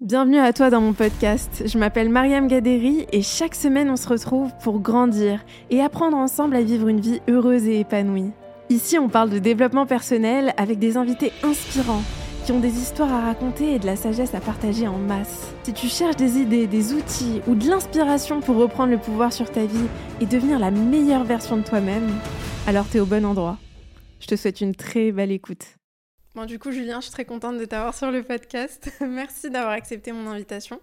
Bienvenue à toi dans mon podcast. Je m'appelle Mariam Gaderi et chaque semaine on se retrouve pour grandir et apprendre ensemble à vivre une vie heureuse et épanouie. Ici on parle de développement personnel avec des invités inspirants qui ont des histoires à raconter et de la sagesse à partager en masse. Si tu cherches des idées, des outils ou de l'inspiration pour reprendre le pouvoir sur ta vie et devenir la meilleure version de toi-même, alors t'es au bon endroit. Je te souhaite une très belle écoute. Bon, du coup, Julien, je suis très contente de t'avoir sur le podcast. Merci d'avoir accepté mon invitation.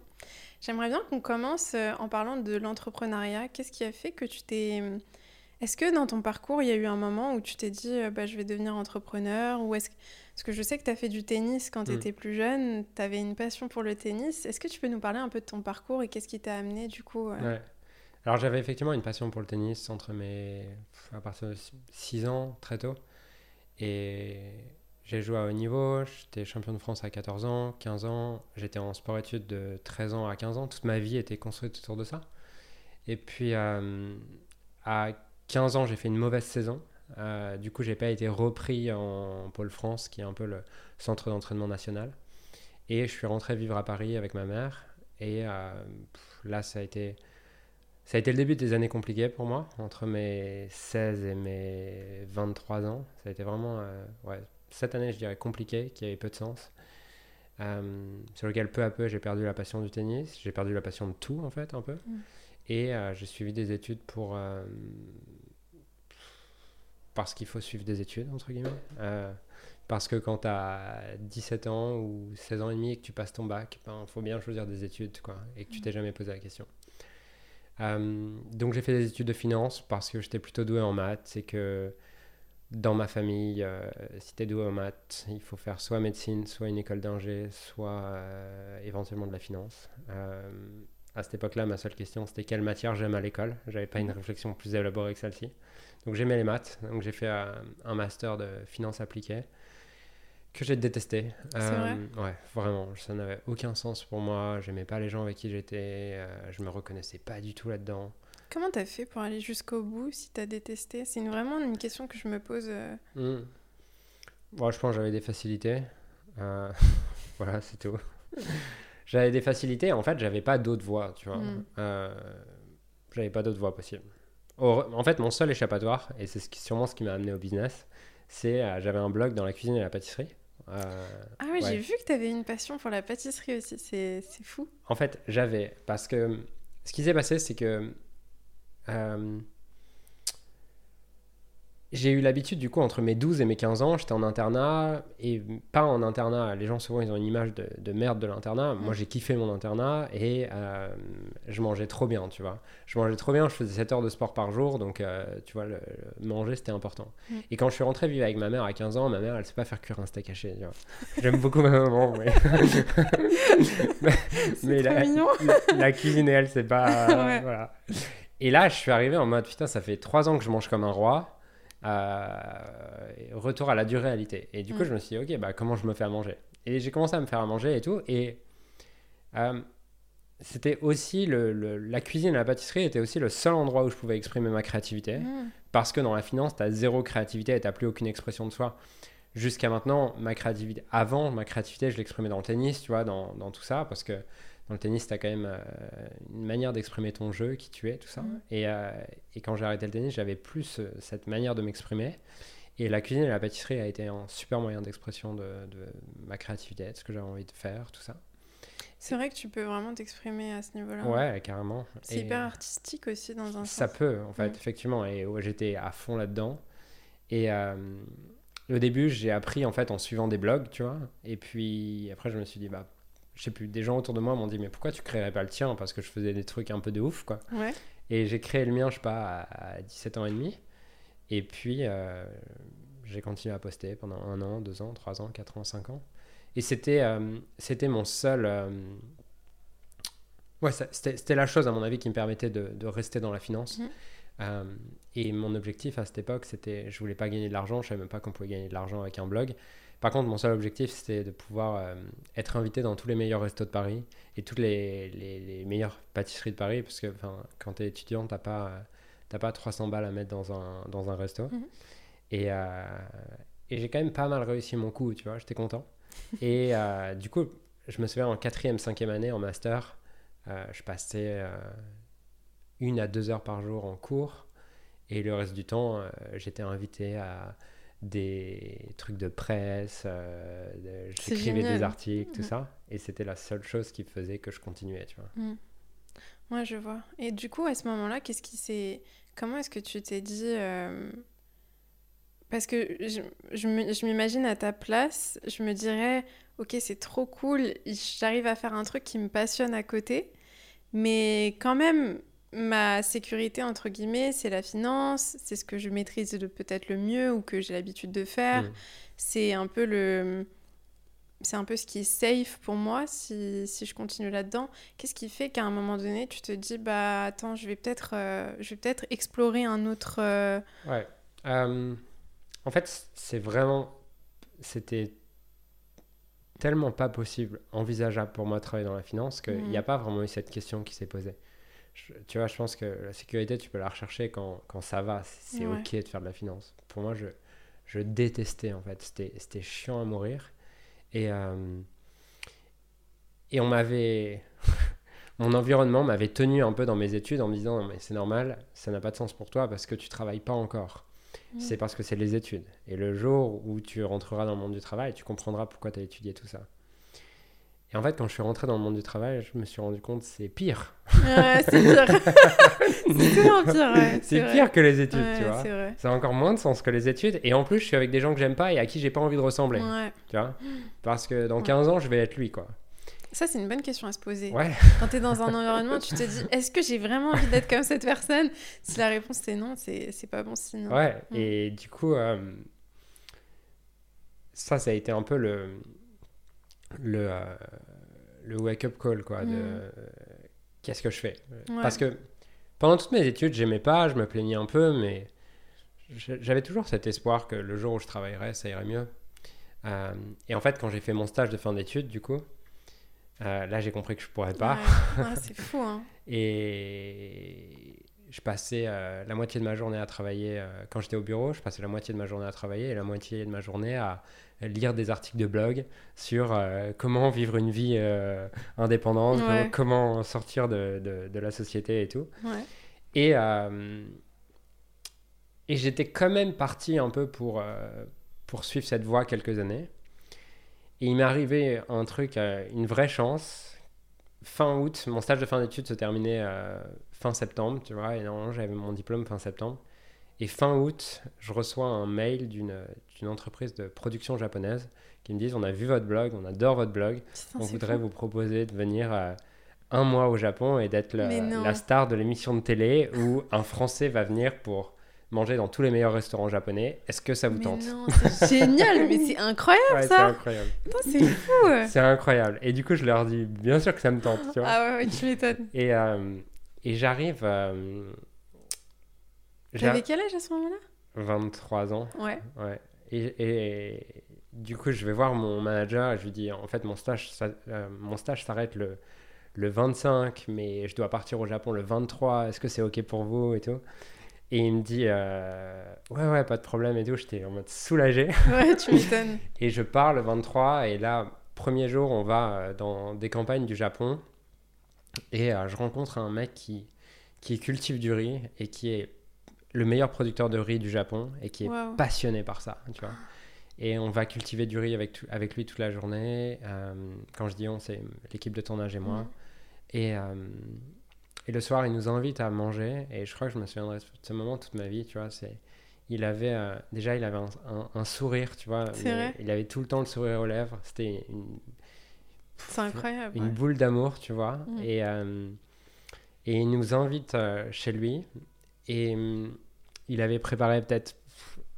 J'aimerais bien qu'on commence euh, en parlant de l'entrepreneuriat. Qu'est-ce qui a fait que tu t'es... Est-ce que dans ton parcours, il y a eu un moment où tu t'es dit, euh, bah, je vais devenir entrepreneur Ou est-ce que... Parce que je sais que tu as fait du tennis quand tu étais mm. plus jeune, tu avais une passion pour le tennis. Est-ce que tu peux nous parler un peu de ton parcours et qu'est-ce qui t'a amené du coup euh? ouais. Alors j'avais effectivement une passion pour le tennis entre mes... à partir de 6 ans, très tôt. Et j'ai joué à haut niveau, j'étais champion de France à 14 ans, 15 ans, j'étais en sport-études de 13 ans à 15 ans, toute ma vie était construite autour de ça. Et puis euh, à 15 ans, j'ai fait une mauvaise saison. Euh, du coup, j'ai pas été repris en Pôle France, qui est un peu le centre d'entraînement national. Et je suis rentré vivre à Paris avec ma mère. Et euh, là, ça a été ça a été le début des années compliquées pour moi, entre mes 16 et mes 23 ans. Ça a été vraiment ouais, cette année, je dirais, compliquée, qui avait peu de sens. Euh, sur lequel peu à peu j'ai perdu la passion du tennis, j'ai perdu la passion de tout en fait un peu. Mm. Et euh, j'ai suivi des études pour... Euh, parce qu'il faut suivre des études, entre guillemets. parce que quand tu as 17 ans ou 16 ans et demi et que tu passes ton bac, il ben, faut bien choisir des études quoi, et que tu t'es mm. jamais posé la question. donc j'ai fait des études de finance parce que j'étais plutôt doué en maths c'est que dans ma famille, euh, si tu es doué en maths, il faut faire soit médecine, soit une école d'ingé, soit euh, éventuellement de la finance. Euh, à cette époque-là, ma seule question, c'était quelle matière j'aime à l'école. J'avais pas une réflexion plus élaborée que celle-ci. Donc j'aimais les maths. Donc j'ai fait un master de finance appliquée que j'ai détesté. Vrai? Ouais, vraiment. Ça n'avait aucun sens pour moi. J'aimais pas les gens avec qui j'étais. je me reconnaissais pas du tout là-dedans. Comment t'as fait pour aller jusqu'au bout si t'as détesté? C'est vraiment une question que je me pose. Euh. Hmm. Moi, je pense que j'avais des facilités. Euh, voilà, c'est tout. j'avais des facilités. En fait, j'avais pas d'autre voie, tu vois. Hmm. Euh, j'avais pas d'autre voie possible. en fait, mon seul échappatoire, et c'est sûrement ce qui m'a amené au business, c'est j'avais un blog dans la cuisine et la pâtisserie. ah oui, j'ai vu que tu avais une passion pour la pâtisserie aussi, c'est fou. En fait, j'avais, parce que ce qui s'est passé, c'est que euh, j'ai eu l'habitude, du coup, entre mes 12 et mes 15 ans, j'étais en internat, et pas en internat. Les gens, souvent, ils ont une image de, merde de l'internat. Moi, j'ai kiffé mon internat, et euh, je mangeais trop bien, tu vois. Je mangeais trop bien, je faisais 7 heures de sport par jour, donc, euh, tu vois, le, manger, c'était important. Et quand je suis rentré vivre avec ma mère à 15 ans, ma mère, elle sait pas faire cuire un steak haché, tu vois. J'aime beaucoup ma maman, mais... mais, la, la, cuisine, elle, c'est pas... Voilà. Et là, je suis arrivé en mode putain, ça fait trois ans que je mange comme un roi. Euh, retour à la dure réalité. Et du coup, mm. je me suis dit, ok, bah, comment je me fais à manger? Et j'ai commencé à me faire à manger et tout. Et euh, c'était aussi le, la cuisine et la pâtisserie était aussi le seul endroit où je pouvais exprimer ma créativité. Mm. Parce que dans la finance, tu as zéro créativité et tu plus aucune expression de soi. Jusqu'à maintenant, ma créativité, avant, ma créativité, je l'exprimais dans le tennis, tu vois, dans, dans tout ça, parce que dans le tennis, tu as quand même euh, une manière d'exprimer ton jeu, qui tu es, tout ça. Et, euh, et, quand j'ai arrêté le tennis, j'avais plus euh, cette manière de m'exprimer. Et la cuisine et la pâtisserie a été un super moyen d'expression de, ma créativité, de ce que j'avais envie de faire, tout ça. C'est vrai que tu peux vraiment t'exprimer à ce niveau-là. Ouais, carrément. C'est hyper artistique aussi dans un sens. Ça peut, en fait, effectivement. Et j'étais à fond là-dedans. Et au début, j'ai appris en fait en suivant des blogs, tu vois. Et puis après, je me suis dit, bah je sais plus, des gens autour de moi m'ont dit mais pourquoi tu créerais pas le tien? Parce que je faisais des trucs un peu de ouf quoi. Ouais. Et j'ai créé le mien, je sais pas, à, 17 ans et demi. Et puis euh, j'ai continué à poster pendant un an, deux ans, trois ans, quatre ans, cinq ans. Et c'était euh, c'était mon seul. Euh, ouais, c'était la chose à mon avis qui me permettait de, de rester dans la finance. Mmh. et mon objectif à cette époque, c'était, je voulais pas gagner de l'argent, je savais même pas qu'on pouvait gagner de l'argent avec un blog. Par contre, mon seul objectif, c'était de pouvoir euh, être invité dans tous les meilleurs restos de Paris et toutes les, les, meilleures pâtisseries de Paris, parce que quand tu es étudiant, tu n'as pas, pas 300 balles à mettre dans un, dans un resto. Mhm. Et, euh, et j'ai quand même pas mal réussi mon coup, tu vois, j'étais content. et euh, du coup, je me souviens en quatrième, cinquième année en master, euh, je passais euh, une à deux heures par jour en cours et le reste du temps, euh, j'étais invité à des trucs de presse, j'écrivais des articles, tout ça. Et c'était la seule chose qui faisait que je continuais, tu vois. Mm. Moi, je vois. Et du coup, à ce moment-là, qu'est-ce qui s'est... Comment est-ce que tu t'es dit... Parce que je, je m'imagine à ta place, je me dirais, ok, c'est trop cool, j'arrive à faire un truc qui me passionne à côté, mais quand même, ma sécurité, entre guillemets, c'est la finance, c'est ce que je maîtrise peut-être le mieux ou que j'ai l'habitude de faire. Mmh. C'est un peu le... C'est un peu ce qui est safe pour moi si, si je continue là-dedans. Qu'est-ce qui fait qu'à un moment donné, tu te dis, bah attends, je vais peut-être euh, je vais peut-être explorer un autre... Euh, ouais. Euh, en fait, c'est vraiment. C'était tellement pas possible, envisageable pour moi de travailler dans la finance qu'il n'y a mm. pas vraiment eu cette question qui s'est posée. Tu vois, je pense que la sécurité, tu peux la rechercher quand, quand ça va, c'est ok de faire de la finance. Pour moi, je, je détestais en fait, c'était chiant à mourir. Et, euh, et on m'avait. Mon environnement m'avait tenu un peu dans mes études en me disant mais c'est normal, ça n'a pas de sens pour toi parce que tu travailles pas encore. Mm. c'est parce que c'est les études. Et le jour où tu rentreras dans le monde du travail, tu comprendras pourquoi tu as étudié tout ça. Et en fait, quand je suis rentré dans le monde du travail, je me suis rendu compte c'est pire. Ouais, c'est pire. c'est pire. c'est pire que les études, tu vois. Ça a encore moins de sens que les études. Et en plus, je suis avec des gens que j'aime pas et à qui j'ai pas envie de ressembler. Tu vois Parce que dans 15 ans, je vais être lui, quoi. Ça, c'est une bonne question à se poser. Quand tu es dans un environnement, tu te dis est-ce que j'ai vraiment envie d'être comme cette personne? Si la réponse est non, c'est pas bon signe. Ouais, mm. et du coup, euh, ça, ça a été un peu le, le, euh, le wake-up call, quoi, de mm. qu'est-ce que je fais? Parce que pendant toutes mes études, j'aimais pas, je me plaignais un peu, mais j'avais toujours cet espoir que le jour où je travaillerais, ça irait mieux. Euh, et en fait, quand j'ai fait mon stage de fin d'études, du coup, euh, là, j'ai compris que je pourrais pas. c'est fou. Hein. et je passais euh, la moitié de ma journée à travailler. Euh, quand j'étais au bureau, je passais la moitié de ma journée à travailler et la moitié de ma journée à lire des articles de blog sur comment vivre une vie indépendante, comment, sortir de, de, de, la société et tout. Et, et j'étais quand même parti un peu pour, pour suivre cette voie quelques années. Et il m'est arrivé un truc, euh, une vraie chance. Fin août, mon stage de fin d'études se terminait euh, fin septembre, tu vois, et normalement j'avais mon diplôme fin septembre. Et fin août, je reçois un mail d'une entreprise de production japonaise qui me disent On a vu votre blog, on adore votre blog, on voudrait vous proposer de venir euh, un mois au Japon et d'être la, star de l'émission de télé où un Français va venir pour manger dans tous les meilleurs restaurants japonais. Est-ce que ça vous tente C'est génial, mais c'est incroyable ça. C'est incroyable. C'est fou. c'est incroyable. Et du coup, je leur dis bien sûr que ça me tente. Tu vois ah ouais, ouais, tu m'étonnes. Et, euh, et j'arrive. Euh, J'avais quel âge à ce moment-là? 23 ans. Ouais. ouais. Et, et, du coup, je vais voir mon manager et je lui dis en fait, mon stage, euh, mon stage s'arrête le, le 25, mais je dois partir au Japon le 23. Est-ce que c'est OK pour vous et tout? Et il me dit euh, Ouais, ouais, pas de problème et tout. J'étais en mode soulagé. Ouais, tu m'étonnes. et je pars le 23. Et là, premier jour, on va euh, dans des campagnes du Japon. Et euh, je rencontre un mec qui, qui cultive du riz et qui est le meilleur producteur de riz du Japon et qui est passionné par ça. Tu vois. Et on va cultiver du riz avec, avec lui toute la journée. quand je dis on, c'est l'équipe de tournage et moi. Et et le soir, il nous invite à manger. Et je crois que je me souviendrai de ce moment toute ma vie, tu vois. C'est, il avait, euh, déjà, il avait un, sourire, tu vois. Il avait tout le temps le sourire aux lèvres. C'était une. C'est incroyable. Une boule d'amour, tu vois. Mm. Et, euh, et il nous invite euh, chez lui. Et mm, il avait préparé peut-être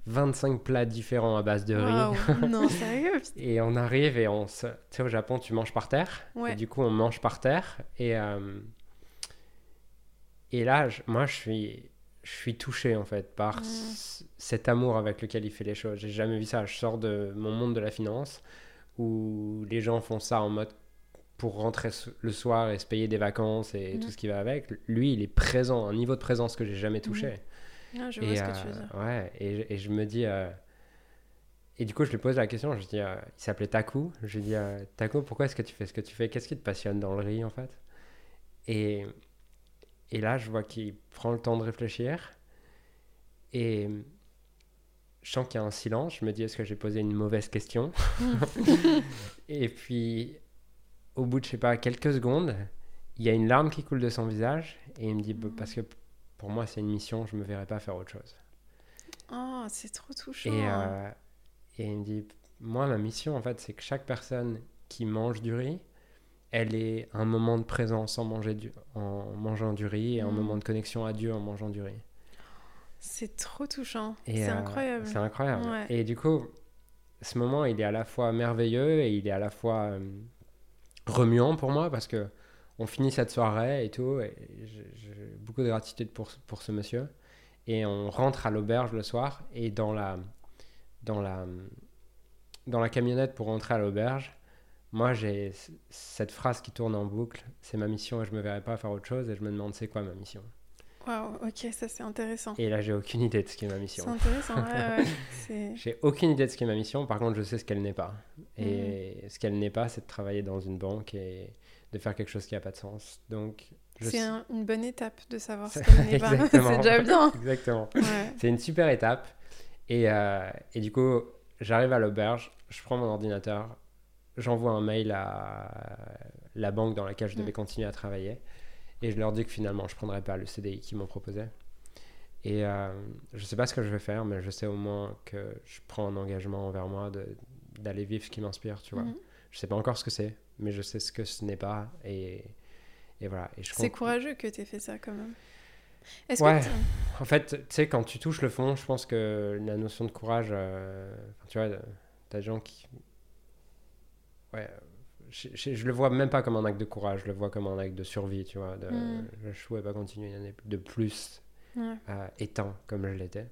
25 plats différents à base de riz. non, sérieux Et on arrive et on se... Tu sais, au Japon, tu manges par terre. Et du coup, on mange par terre. Et, et là, moi, je suis, je suis touché en fait par cet amour avec lequel il fait les choses. J'ai jamais vu ça. Je sors de mon monde de la finance où les gens font ça en mode pour rentrer le soir et se payer des vacances et tout ce qui va avec. Lui, il est présent, un niveau de présence que j'ai jamais touché. Ah, je vois et, ce que tu veux dire. Ouais, et, et, je me dis. Euh, et du coup, je lui pose la question. Je dis, euh, il s'appelait Taku. Je lui dis, euh, Taku, pourquoi est-ce que tu fais ce que tu fais? Qu'est-ce qui te passionne dans le riz, en fait? Et, et là, je vois qu'il prend le temps de réfléchir. Et je sens qu'il y a un silence. Je me dis, est-ce que j'ai posé une mauvaise question Et puis, au bout de, je sais pas, quelques secondes, il y a une larme qui coule de son visage. Et il me dit, bah, parce que pour moi, c'est une mission, je me verrai pas faire autre chose. Oh, c'est trop touchant. Et, euh, et il me dit, moi, ma mission, en fait, c'est que chaque personne qui mange du riz, elle est un moment de présence en, manger du, en mangeant du riz et un Mm. moment de connexion à Dieu en mangeant du riz. C'est trop touchant. Et, C'est euh, incroyable. C'est incroyable. Ouais. Et du coup, ce moment, il est à la fois merveilleux et il est à la fois euh, remuant pour moi parce que on finit cette soirée et tout. Et j'ai beaucoup de gratitude pour, pour ce monsieur. Et on rentre à l'auberge le soir et dans la, dans la, dans la camionnette pour rentrer à l'auberge, moi j'ai cette phrase qui tourne en boucle c'est ma mission et je me verrai pas faire autre chose et je me demande c'est quoi ma mission. Waouh, ok, ça c'est intéressant. Et là j'ai aucune idée de ce qu'est ma C'est mission. intéressant, ouais, ouais. C'est- J'ai aucune idée de ce qu'est ma mission, par contre je sais ce qu'elle n'est pas. Et ce qu'elle n'est pas, c'est de travailler dans une banque et de faire quelque chose qui n'a pas de sens. Donc, je C'est un- une bonne étape de savoir ce C'est- qu'elle n'est pas. C'est déjà bien. Exactement. Ouais. C'est une super étape. Et, euh, et du coup, j'arrive à l'auberge, je prends mon ordinateur, j'envoie un mail à la banque dans laquelle je devais Mm. continuer à travailler. Et je leur dis que finalement, je ne prendrai pas le CDI qu'ils m'ont proposé. Et euh, je ne sais pas ce que je vais faire, mais je sais au moins que je prends un engagement envers moi d'aller vivre ce qui m'inspire, tu vois. Mhm. Je sais pas encore ce que c'est, mais je sais ce que ce n'est pas. Et, et voilà. Et C'est compte- courageux que tu aies fait ça quand même. Est-ce Ouais. que En fait, tu sais, quand tu touches le fond, je pense que la notion de courage, euh, tu vois, t'as des gens qui. Ouais. Je, je, je le vois même pas comme un acte de courage, je le vois comme un acte de survie, tu vois. De, Mm. Je pouvais pas continuer une année de plus euh, éteint comme je l'étais.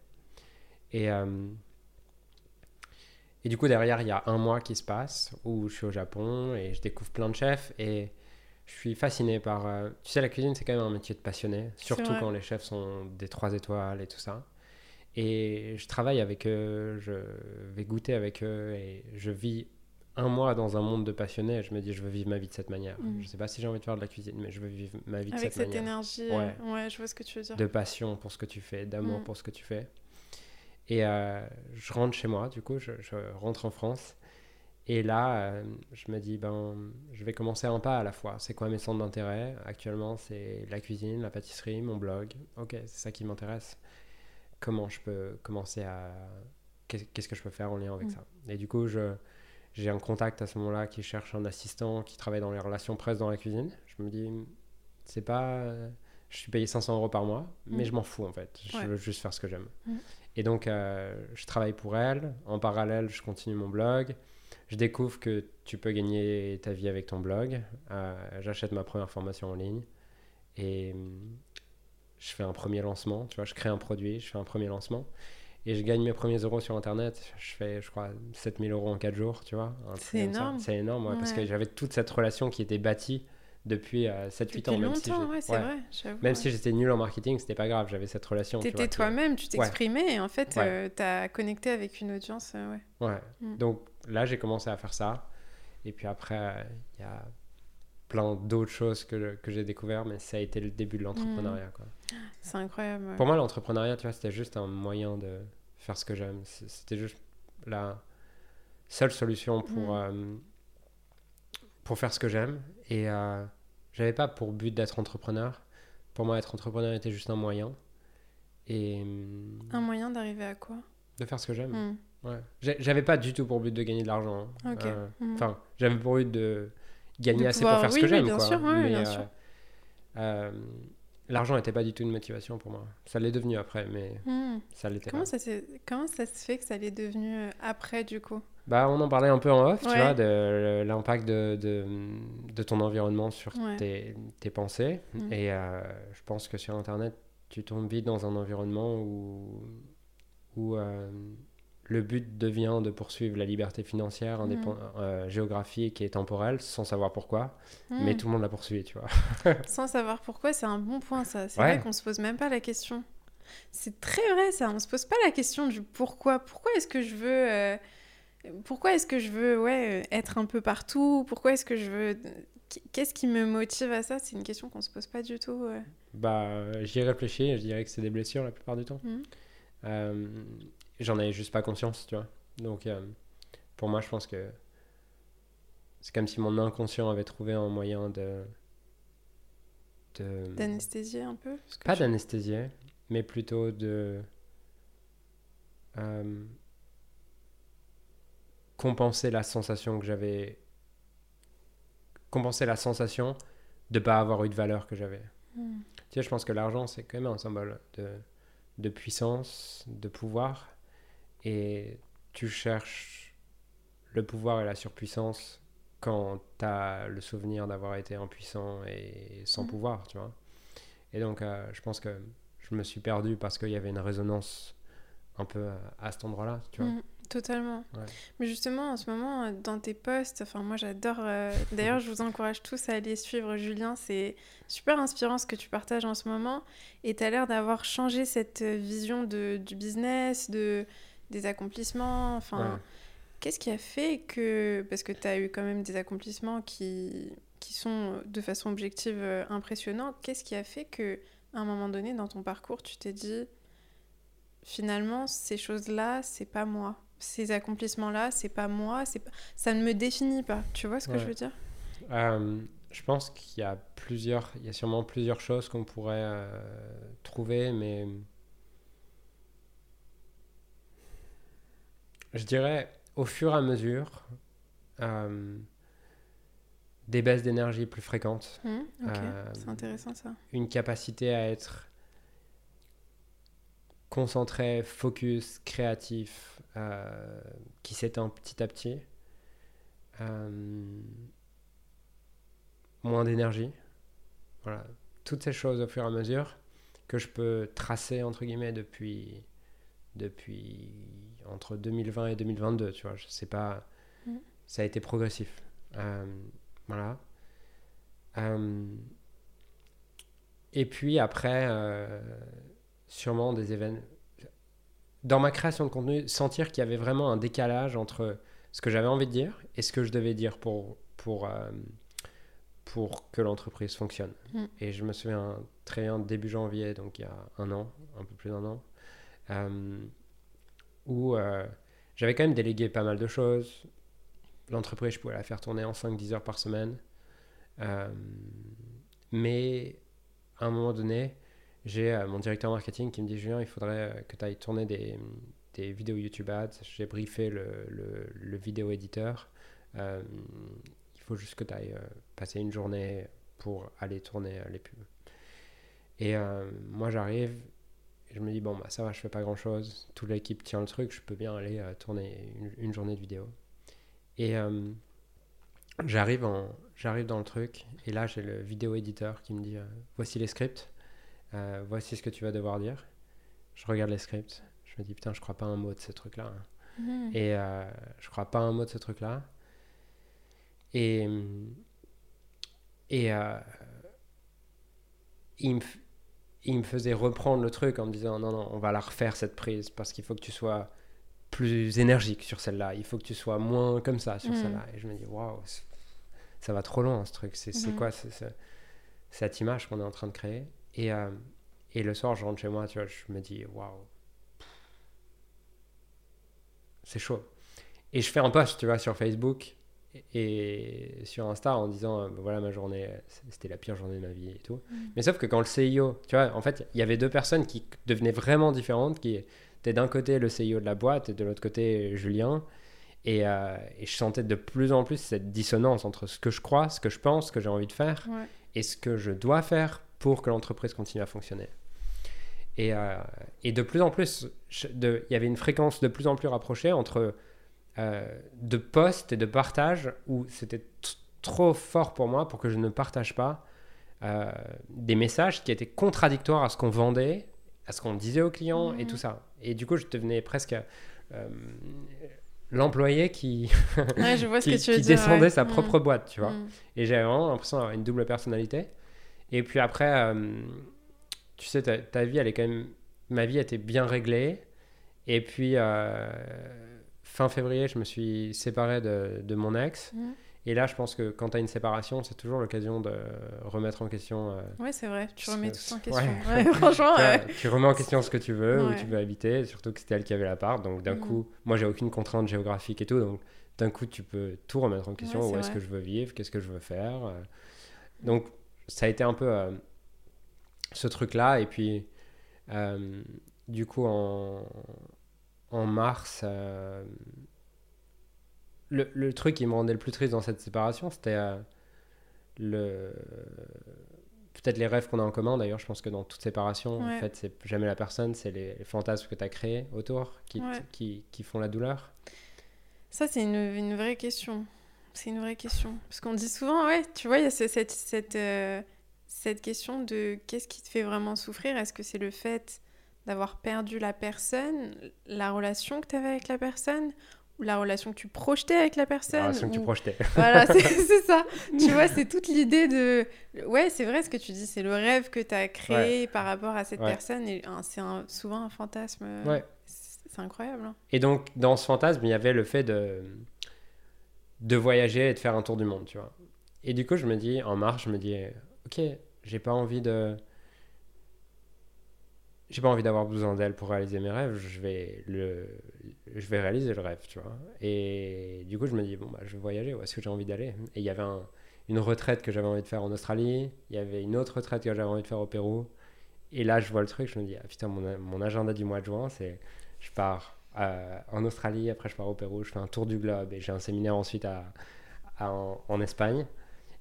Et, euh, et du coup, derrière, il y a un mois qui se passe où je suis au Japon et je découvre plein de chefs et je suis fasciné par. euh, tu sais, la cuisine, c'est quand même un métier de passionné, surtout quand les chefs sont des trois étoiles et tout ça. Et je travaille avec eux, je vais goûter avec eux et je vis un mois dans un monde de passionnés je me dis, je veux vivre ma vie de cette manière. Mm. Je sais pas si j'ai envie de faire de la cuisine, mais je veux vivre ma vie de Avec cette, cette manière énergie. Ouais. euh, ouais, je vois ce que tu veux dire. de passion pour ce que tu fais, d'amour Mm. pour ce que tu fais. Et euh, je rentre chez moi, du coup, je, je rentre en France. Et là, euh, je me dis, ben, je vais commencer un pas à la fois. C'est quoi mes centres d'intérêt? Actuellement, c'est la cuisine, la pâtisserie, mon blog. Ok, c'est ça qui m'intéresse. Comment je peux commencer à... Qu'est- Qu'est-ce que je peux faire en lien avec Mm. ça? Et du coup, je, j'ai un contact à ce moment-là qui cherche un assistant qui travaille dans les relations presse dans la cuisine. Je me dis, c'est pas... Je suis payé 500 euros par mois, mais Mm. je m'en fous en fait. Je Ouais. veux juste faire ce que j'aime. Mm. Et donc, euh, je travaille pour elle. En parallèle, je continue mon blog. Je découvre que tu peux gagner ta vie avec ton blog. Euh, J'achète ma première formation en ligne. Et hum, je fais un premier lancement. Tu vois, je crée un produit, je fais un premier lancement. Et je gagne mes premiers euros sur Internet. Je fais, je crois, 7000 euros en 4 jours, tu vois. C'est énorme. C'est énorme, ouais, parce que j'avais toute cette relation qui était bâtie depuis 7-8 Depuis ans. Même si ouais, vrai. Même si j'étais nul en marketing, c'était pas grave, j'avais cette relation. tu T'étais toi-même, tu t'exprimais et en fait, Ouais. euh, t'as connecté avec une audience. euh, ouais. Mm. Donc là, j'ai commencé à faire ça. Et puis après, il y a plein d'autres choses que, que j'ai découvert, mais ça a été le début de l'entrepreneuriat. quoi. C'est incroyable. ouais. Pour moi, l'entrepreneuriat, tu vois, c'était juste un moyen de faire ce que j'aime. C'était juste la seule solution pour, Mm. euh, pour faire ce que j'aime. Et euh, j'avais pas pour but d'être entrepreneur. Pour moi, être entrepreneur était juste un moyen. Et hum, Un moyen d'arriver à quoi? de faire ce que j'aime. Mm. Ouais. J'avais pas du tout pour but de gagner de l'argent. hein. Euh, Mm. Enfin, j'avais pour but de gagner De assez pouvoir- pour faire ce que oui, j'aime. bien quoi. sûr, ouais, mais bien euh, sûr. euh, l'argent n'était pas du tout une motivation pour moi. Ça l'est devenu après, mais Mm. ça l'était Comment pas. ça, Comment ça se fait que ça l'est devenu euh, après du coup? Bah, on en parlait un peu en off, tu vois, de l'impact de, de, de ton environnement sur Ouais. tes, tes pensées. Mm. Et euh, je pense que sur Internet, tu tombes vite dans un environnement où, où euh, le but devient de poursuivre la liberté financière, Mm. indépen- euh, géographique et temporelle, sans savoir pourquoi. Mais Mm. tout le monde l'a poursuivi, tu vois. Sans savoir pourquoi, c'est un bon point ça. C'est Ouais. vrai qu'on se pose même pas la question. C'est très vrai ça, on se pose pas la question du pourquoi. Pourquoi est-ce que je veux euh, pourquoi est-ce que je veux ouais, être un peu partout? Pourquoi est-ce que je veux. Qu'est-ce qui me motive à ça? C'est une question qu'on se pose pas du tout. Bah, j'y ai réfléchi je dirais que c'est des blessures la plupart du temps. Mmh. Euh, j'en avais juste pas conscience, tu vois. Donc, euh, pour moi, je pense que c'est comme si mon inconscient avait trouvé un moyen de. D'anesthésier un peu Pas d'anesthésier, mais plutôt de. Euh, compenser la sensation que j'avais. Compenser la sensation de pas avoir eu de valeur que j'avais. Hmm. Tu sais, je pense que l'argent, c'est quand même un symbole de, de puissance, de pouvoir. Et tu cherches le pouvoir et la surpuissance quand tu as le souvenir d'avoir été impuissant et sans mm. pouvoir, tu vois. Et donc, euh, je pense que je me suis perdu parce qu'il y avait une résonance un peu à, cet endroit-là, tu vois. Mm. Totalement. Mais justement, en ce moment, euh, dans tes posts, enfin, moi j'adore. Euh, d'ailleurs, je vous encourage tous à aller suivre Julien. C'est super inspirant ce que tu partages en ce moment. Et tu as l'air d'avoir changé cette euh, vision de, du business, de, des accomplissements. Enfin, qu'est-ce qui a fait que. Parce que tu as eu quand même des accomplissements qui, qui sont de façon objective impressionnants. Qu'est-ce qui a fait que, à un moment donné, dans ton parcours, tu t'es dit finalement, ces choses-là, c'est pas moi ces accomplissements-là, c'est pas moi, c'est pas... ça ne me définit pas. Tu vois ce que je veux dire? Euh, Je pense qu'il y a plusieurs, il y a sûrement plusieurs choses qu'on pourrait euh, trouver, mais je dirais au fur et à mesure euh, des baisses d'énergie plus fréquentes. Mmh, c'est intéressant ça. Une capacité à être concentré, focus, créatif, euh, qui s'éteint petit à petit. Euh, moins d'énergie. Voilà. Toutes ces choses au fur et à mesure que je peux tracer, entre guillemets, depuis, depuis entre 2020 et 2022. Tu vois, je sais pas. Mm. Ça a été progressif. Euh, voilà. et puis après, sûrement des événements. Dans ma création de contenu, sentir qu'il y avait vraiment un décalage entre ce que j'avais envie de dire et ce que je devais dire pour, pour, euh, pour que l'entreprise fonctionne. Mm. Et je me souviens très bien, début janvier, donc il y a un an, un peu plus d'un an, euh, où euh, j'avais quand même délégué pas mal de choses. L'entreprise, je pouvais la faire tourner en 5-10 heures par semaine. mais à un moment donné, j'ai euh, mon directeur marketing qui me dit Julien, il faudrait euh, que tu ailles tourner des, vidéos YouTube ads. J'ai briefé le, vidéo éditeur. Euh, il faut juste que tu ailles passer une journée pour aller tourner les pubs. Et moi, j'arrive, je me dis bon, bah, ça va, je fais pas grand chose. Toute l'équipe tient le truc, je peux bien aller tourner une, une, journée de vidéo. Et j'arrive, en, j'arrive dans le truc, et là, j'ai le vidéo éditeur qui me dit voici les scripts. Euh, voici ce que tu vas devoir dire. Je regarde les scripts. Je me dis, putain, je crois pas un mot de ce truc-là. Mhm. Et euh, je crois pas un mot de ce truc-là. Et, et euh, il, me, il me faisait reprendre le truc en me disant, non, non, on va la refaire cette prise parce qu'il faut que tu sois plus énergique sur celle-là. Il faut que tu sois moins comme ça sur mhm. celle-là. Et je me dis, waouh, ça va trop loin ce truc. C'est mhm. quoi cette image qu'on est en train de créer? Et, euh, et le soir, je rentre chez moi, tu vois, je me dis, waouh, c'est chaud. Et je fais un post, tu vois, sur Facebook et sur Insta en disant, euh, voilà, ma journée, c'était la pire journée de ma vie et tout. Mm. Mais sauf que quand le CIO, tu vois, en fait, il y avait deux personnes qui devenaient vraiment différentes, qui étaient d'un côté le CIO de la boîte et de l'autre côté Julien. Et, euh, et, je sentais de plus en plus cette dissonance entre ce que je crois, ce que je pense, ce que j'ai envie de faire, et ce que je dois faire pour que l'entreprise continue à fonctionner. Et, euh, et de plus en plus, il y avait une fréquence de plus en plus rapprochée entre euh, de posts et de partages où c'était trop fort pour moi pour que je ne partage pas euh, des messages qui étaient contradictoires à ce qu'on vendait, à ce qu'on disait aux clients et mmh. tout ça. Et du coup, je devenais presque l'employé qui, qui, descendait sa mmh. propre boîte, tu vois. Mmh. Et j'avais vraiment l'impression d'avoir une double personnalité. Et puis après, euh, tu sais, ta, ta, vie, elle est quand même. Ma vie était bien réglée. Et puis, euh, fin février, je me suis séparé de, de mon ex. Mhm. Et là, je pense que quand tu as une séparation, c'est toujours l'occasion de remettre en question. euh, Ouais, c'est vrai. Tu remets tout en question. Ouais, franchement, tu, vois, ouais. tu remets en question ce que tu veux, où tu veux habiter, surtout que c'était elle qui avait l'appart. Donc d'un Mhm. coup, moi j'ai aucune contrainte géographique et tout. Donc d'un coup, tu peux tout remettre en question. Où est-ce que je veux vivre? Qu'est-ce que je veux faire? Euh. Donc ça a été un peu euh, ce truc-là. Et puis euh, du coup, en, en mars, euh, le, le truc qui me rendait le plus triste dans cette séparation, c'était euh, le peut-être les rêves qu'on a en commun. D'ailleurs, je pense que dans toute séparation, en fait, c'est jamais la personne, c'est les, les fantasmes que tu as créés autour qui, Ouais. qui, qui font la douleur. Ça, c'est une, une vraie question. C'est une vraie question. Parce qu'on dit souvent, ouais, tu vois, il y a ce- cette, cette, euh, cette question de qu'est-ce qui te fait vraiment souffrir? Est-ce que c'est le fait d'avoir perdu la personne, la relation que tu avais avec la personne, ou la relation que tu projetais avec la personne La relation que tu projetais. Voilà, c'est ça. Tu vois, c'est toute l'idée de. Ouais, c'est vrai ce que tu dis, c'est le rêve que tu as créé par rapport à cette Ouais. personne. Et c'est souvent un fantasme. euh, Ouais. C'est incroyable. hein. Et donc, dans ce fantasme, il y avait le fait de, de voyager et de faire un tour du monde, tu vois. Et du coup, je me dis, en mars, je me dis, ok, j'ai pas envie de. J'ai pas envie d'avoir besoin d'elle pour réaliser mes rêves, je vais, le, je vais réaliser le rêve, tu vois. Et du coup, je me dis, bon, bah, je vais voyager, où est-ce que j'ai envie d'aller? Et il y avait un- une retraite que j'avais envie de faire en Australie, il y avait une autre retraite que j'avais envie de faire au Pérou. Et là, je vois le truc, je me dis, ah putain, mon, mon agenda du mois de juin, c'est je pars euh, en Australie, après je pars au Pérou, je fais un tour du globe et j'ai un séminaire ensuite à, en Espagne.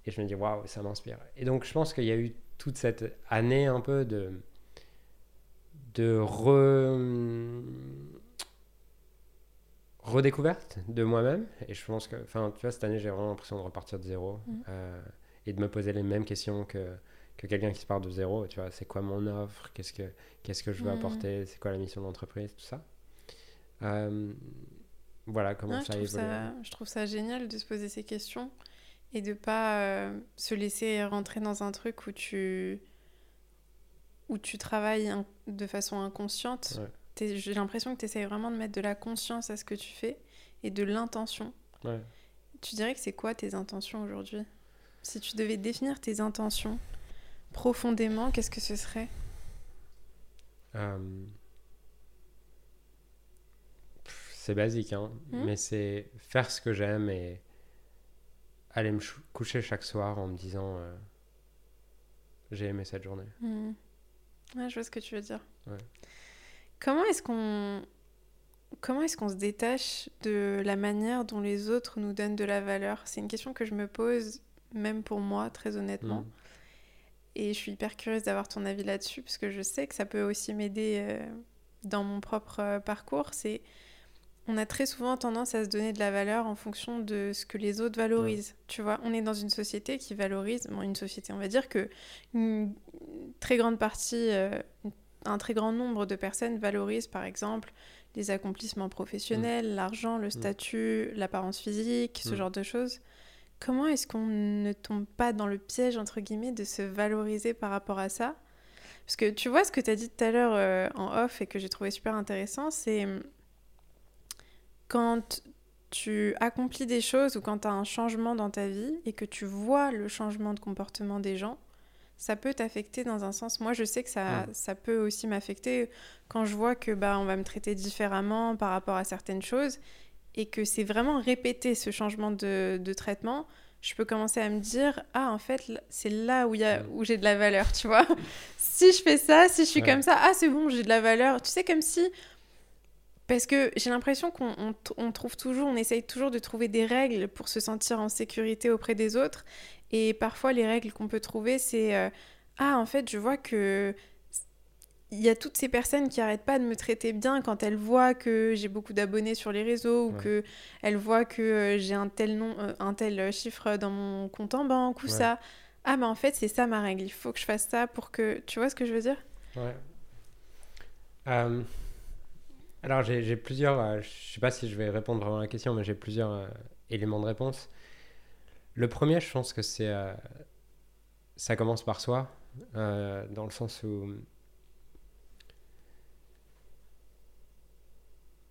Et je me dis, waouh, ça m'inspire. Et donc, je pense qu'il y a eu toute cette année un peu de, de re- redécouverte de moi-même. Et je pense que, enfin, tu vois, cette année, j'ai vraiment l'impression de repartir de zéro Mhm. euh, et de me poser les mêmes questions que, que quelqu'un qui se part de zéro. Tu vois, c'est quoi mon offre? Qu'est-ce que, qu'est-ce que je veux Mhm. apporter? C'est quoi la mission de l'entreprise Tout ça. Euh, voilà comment Ouais, ça ça, je trouve ça génial de se poser ces questions et de pas euh, se laisser rentrer dans un truc où tu où tu travailles de façon inconsciente. Ouais. J'ai l'impression que tu essayes vraiment de mettre de la conscience à ce que tu fais et de l'intention. Ouais. Tu dirais que c'est quoi tes intentions aujourd'hui? Si tu devais définir tes intentions profondément, qu'est-ce que ce serait? Euh, C'est basique, hein, Mhm. mais c'est faire ce que j'aime et aller me coucher chaque soir en me disant euh, j'ai aimé cette journée. Hmm. Ouais, je vois ce que tu veux dire. Ouais. Comment est-ce qu'on comment est-ce qu'on se détache de la manière dont les autres nous donnent de la valeur? C'est une question que je me pose même pour moi, très honnêtement. Mhm. Et je suis hyper curieuse d'avoir ton avis là-dessus parce que je sais que ça peut aussi m'aider euh, dans mon propre euh, parcours. C'est on a très souvent tendance à se donner de la valeur en fonction de ce que les autres valorisent. Tu vois, on est dans une société qui valorise, bon, une société, on va dire que une très grande partie, euh, un très grand nombre de personnes valorisent par exemple les accomplissements professionnels, l'argent, le statut, l'apparence physique, ce Mm. genre de choses. Comment est-ce qu'on ne tombe pas dans le piège, entre guillemets, de se valoriser par rapport à ça? Parce que tu vois ce que tu as dit tout à l'heure euh, en off et que j'ai trouvé super intéressant, c'est quand tu accomplis des choses ou quand tu as un changement dans ta vie et que tu vois le changement de comportement des gens, ça peut t'affecter dans un sens. Moi, je sais que ça, ça peut aussi m'affecter quand je vois que bah, on va me traiter différemment par rapport à certaines choses et que c'est vraiment répété ce changement de, de traitement. Je peux commencer à me dire ah en fait c'est là où il y a où j'ai de la valeur, tu vois. si je fais ça, si je suis Ouais. comme ça, ah c'est bon j'ai de la valeur. Tu sais comme si parce que j'ai l'impression qu'on on t- on trouve toujours, on essaye toujours de trouver des règles pour se sentir en sécurité auprès des autres. Et parfois, les règles qu'on peut trouver, c'est euh, Ah, en fait, je vois que il y a toutes ces personnes qui arrêtent pas de me traiter bien quand elles voient que j'ai beaucoup d'abonnés sur les réseaux ou Ouais. que elles voient que euh, j'ai un tel nom, euh, un tel chiffre dans mon compte en banque ou Ouais. ça. Ah, mais en fait, c'est ça ma règle. Il faut que je fasse ça pour que. Tu vois ce que je veux dire? Ouais. Alors, j'ai plusieurs. euh, je sais pas si je vais répondre vraiment à la question, mais j'ai plusieurs euh, éléments de réponse. Le premier, je pense que c'est. euh, ça commence par soi, dans le sens où.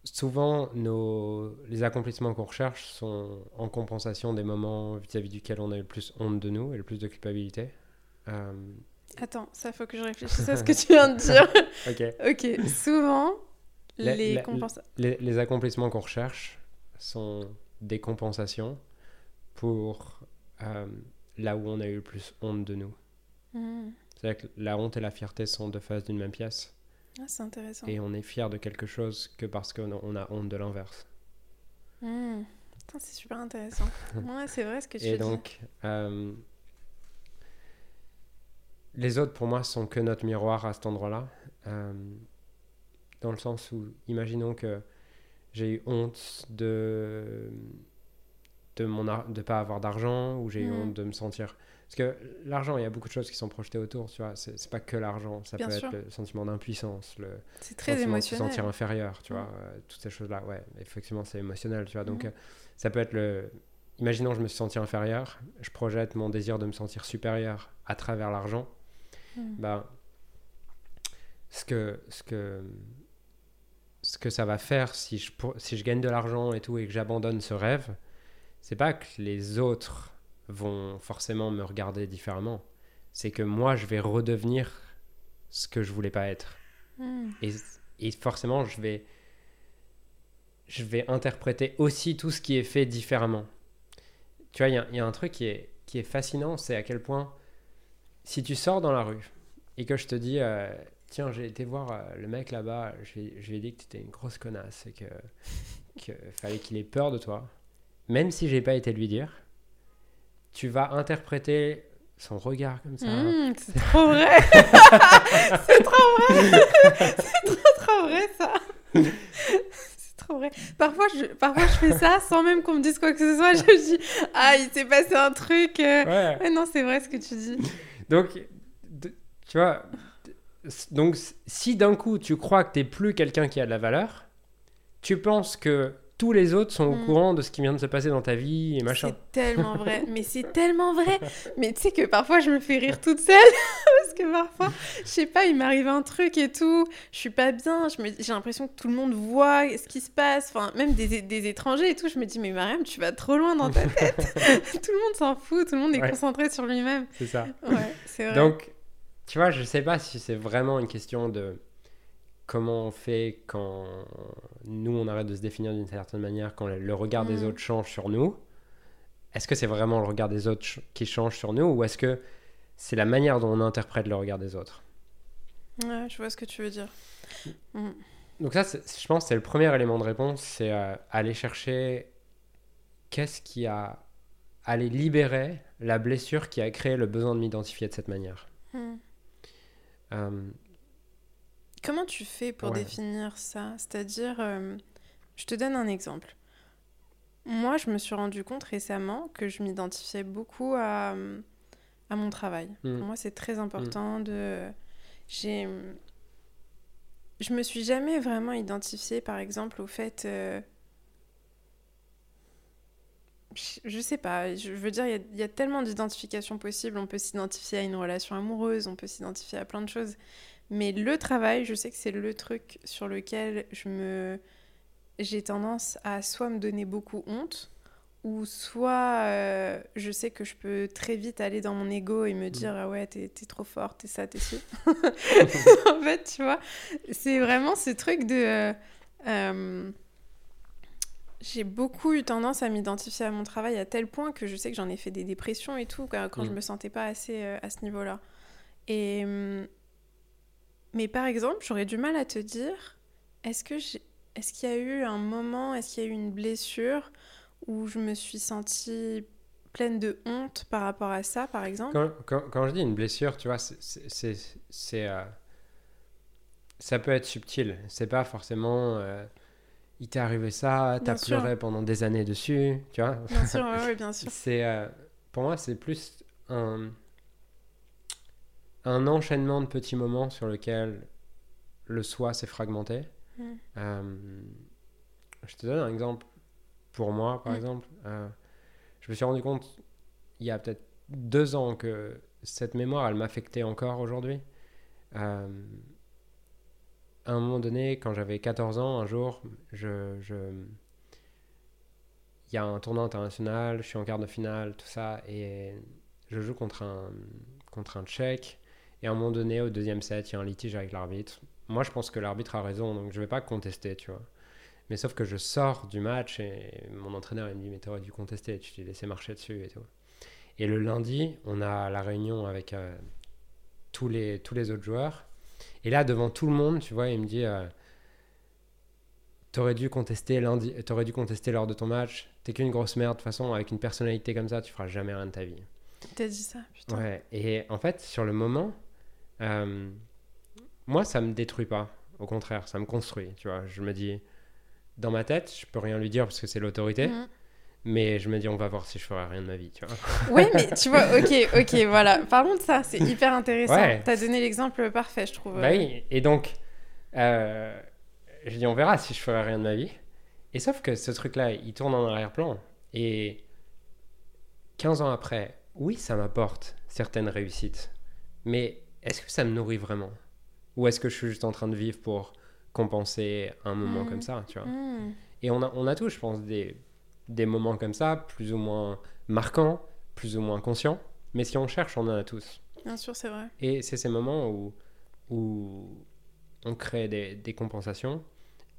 souvent, nos, les accomplissements qu'on recherche sont en compensation des moments vis-à-vis duquel on a le plus honte de nous et le plus de culpabilité. Attends, ça faut que je réfléchisse à ce que tu viens de dire. ok. ok, souvent, Les accomplissements qu'on recherche sont des compensations pour euh, là où on a eu le plus honte de nous. Hmm. C'est-à-dire que la honte et la fierté sont deux faces d'une même pièce. Ah, c'est intéressant. Et on est fier de quelque chose que parce qu'on a, on a honte de l'inverse. Hmm. C'est super intéressant. ouais, c'est vrai ce que tu Et dis. donc, euh, les autres, pour moi, sont que notre miroir à cet endroit-là. Euh, dans le sens où, imaginons que j'ai eu honte de de mon ar- de pas avoir d'argent ou j'ai eu Mhm. honte de me sentir parce que l'argent il y a beaucoup de choses qui sont projetées autour tu vois c'est c'est pas que l'argent ça Bien peut sûr. être le sentiment d'impuissance le très sentiment de se émotionnel. sentir inférieur, tu Mm. vois, euh, toutes ces choses-là, ouais, effectivement, c'est émotionnel, tu vois. Donc, Mhm. euh, ça peut être le. Imaginons, je me suis senti inférieur, je projette mon désir de me sentir supérieur à travers l'argent. Mm. Ben, ce que, ce que, ce que ça va faire si je, si je gagne de l'argent et tout et que j'abandonne ce rêve, c'est pas que les autres vont forcément me regarder différemment. C'est que moi, je vais redevenir ce que je voulais pas être. Hmm. Et, et forcément, je vais, je vais interpréter aussi tout ce qui est fait différemment. Tu vois, il y a- il y, a un truc qui est, qui est fascinant, c'est à quel point, si tu sors dans la rue et que je te dis, euh, tiens, j'ai été voir euh, le mec là-bas, je lui ai dit que tu étais une grosse connasse et que, que fallait qu'il ait peur de toi, même si j'ai pas été lui dire, tu vas interpréter son regard comme ça. Hmm, c'est trop vrai. c'est trop vrai. c'est trop trop vrai ça. c'est trop vrai. Parfois je, parfois je fais ça sans même qu'on me dise quoi que ce soit. Je dis ah il s'est passé un truc. euh. Ouais. Non c'est vrai ce que tu dis. Donc, tu vois, donc si d'un coup tu crois que t'es plus quelqu'un qui a de la valeur, tu penses que tous les autres sont au Mm. courant de ce qui vient de se passer dans ta vie et machin. C'est tellement vrai. Mais c'est tellement vrai. Mais tu sais que parfois je me fais rire toute seule parce que parfois je sais pas il m'arrive un truc et tout. Je suis pas bien. Je me j'ai l'impression que tout le monde voit ce qui se passe. Enfin même des, des étrangers et tout. Je me dis mais Mariam tu vas trop loin dans ta tête. tout le monde s'en fout. Tout le monde est Ouais. concentré sur lui-même. C'est ça. Ouais c'est vrai. Donc, tu vois, je sais pas si c'est vraiment une question de comment on fait quand nous on arrête de se définir d'une certaine manière, quand le, regard des Mm. autres change sur nous. Est-ce que c'est vraiment le regard des autres qui change sur nous ou est-ce que c'est la manière dont on interprète le regard des autres? Ouais, je vois ce que tu veux dire. Mm. Donc ça, je pense que c'est le premier élément de réponse, c'est euh, aller chercher qu'est-ce qui a aller libérer la blessure qui a créé le besoin de m'identifier de cette manière. Mm. Euh, Comment tu fais pour Ouais. définir ça? C'est-à-dire, euh, je te donne un exemple. Moi, je me suis rendu compte récemment que je m'identifiais beaucoup à, euh, à mon travail. Mm. Pour moi, c'est très important de. J'ai. Je me suis jamais vraiment identifiée, par exemple, au fait. euh, Je sais pas, je veux dire, il y a- il y, a tellement d'identifications possibles. On peut s'identifier à une relation amoureuse, on peut s'identifier à plein de choses. Mais le travail, je sais que c'est le truc sur lequel je me j'ai tendance à soit me donner beaucoup honte ou soit euh, je sais que je peux très vite aller dans mon ego et me dire ah ouais t'es t'es trop forte t'es ça t'es ci en fait tu vois c'est vraiment ce truc de euh, euh, j'ai beaucoup eu tendance à m'identifier à mon travail à tel point que je sais que j'en ai fait des dépressions et tout quand, quand je Mm. me sentais pas assez euh, à ce niveau là et hum, mais par exemple, j'aurais du mal à te dire, est-ce que est-ce qu'il y a eu un moment, est-ce qu'il y a eu une blessure où je me suis sentie pleine de honte par rapport à ça, par exemple? Quand, quand- quand je dis une blessure, tu vois, c'est, euh, ça peut être subtil. C'est pas forcément... euh, il t'est arrivé ça, t'as sûr. pleuré pendant des années dessus, tu vois. Bien sûr, ouais, ouais, bien sûr. C'est, euh, pour moi, c'est plus un, un enchaînement de petits moments sur lequel le soi s'est fragmenté. Mm. Euh, je te donne un exemple pour moi, par Mm. exemple. Euh, je me suis rendu compte il y a peut-être deux ans que cette mémoire, elle m'affectait encore aujourd'hui. À un moment donné, quand j'avais 14 ans, un jour, il y a un tournoi international, je suis en quart de finale, tout ça, et je joue contre un, contre un Tchèque. Et à un moment donné, au deuxième set, il y a un litige avec l'arbitre. Moi, je pense que l'arbitre a raison, donc je vais pas contester, tu vois. Mais sauf que je sors du match et mon entraîneur me dit mais t'aurais dû contester, tu t'es laissé marcher dessus et tout. Et le lundi, on a la réunion avec euh, tous, les, tous les autres joueurs. Et là, devant tout le monde, tu vois, il me dit euh, T'aurais dû contester lundi, t'aurais dû contester lors de ton match. T'es qu'une grosse merde. De toute façon, avec une personnalité comme ça, tu feras jamais rien de ta vie. T'as dit ça, putain. Ouais. Et en fait, sur le moment, euh, moi, ça me détruit pas. Au contraire, ça me construit. Tu vois, je me dis, dans ma tête, je peux rien lui dire parce que c'est l'autorité. Mhm. Mais je me dis, on va voir si je ferai rien de ma vie, tu vois. Ouais, mais tu vois, ok, ok, voilà. Parlons de ça, c'est hyper intéressant. Ouais. T'as donné l'exemple parfait, je trouve. Bah oui, et donc, euh, je dis, on verra si je ferai rien de ma vie. Et sauf que ce truc-là, il tourne en arrière-plan. Et 15 ans après, oui, ça m'apporte certaines réussites. Mais est-ce que ça me nourrit vraiment? Ou est-ce que je suis juste en train de vivre pour compenser un moment Mhm. comme ça, tu vois? Hmm. Et on a, on a tous, je pense, des, des moments comme ça, plus ou moins marquants, plus ou moins conscients. Mais si on cherche, on en a tous. Bien sûr, c'est vrai. Et c'est ces moments où, où on crée des, des compensations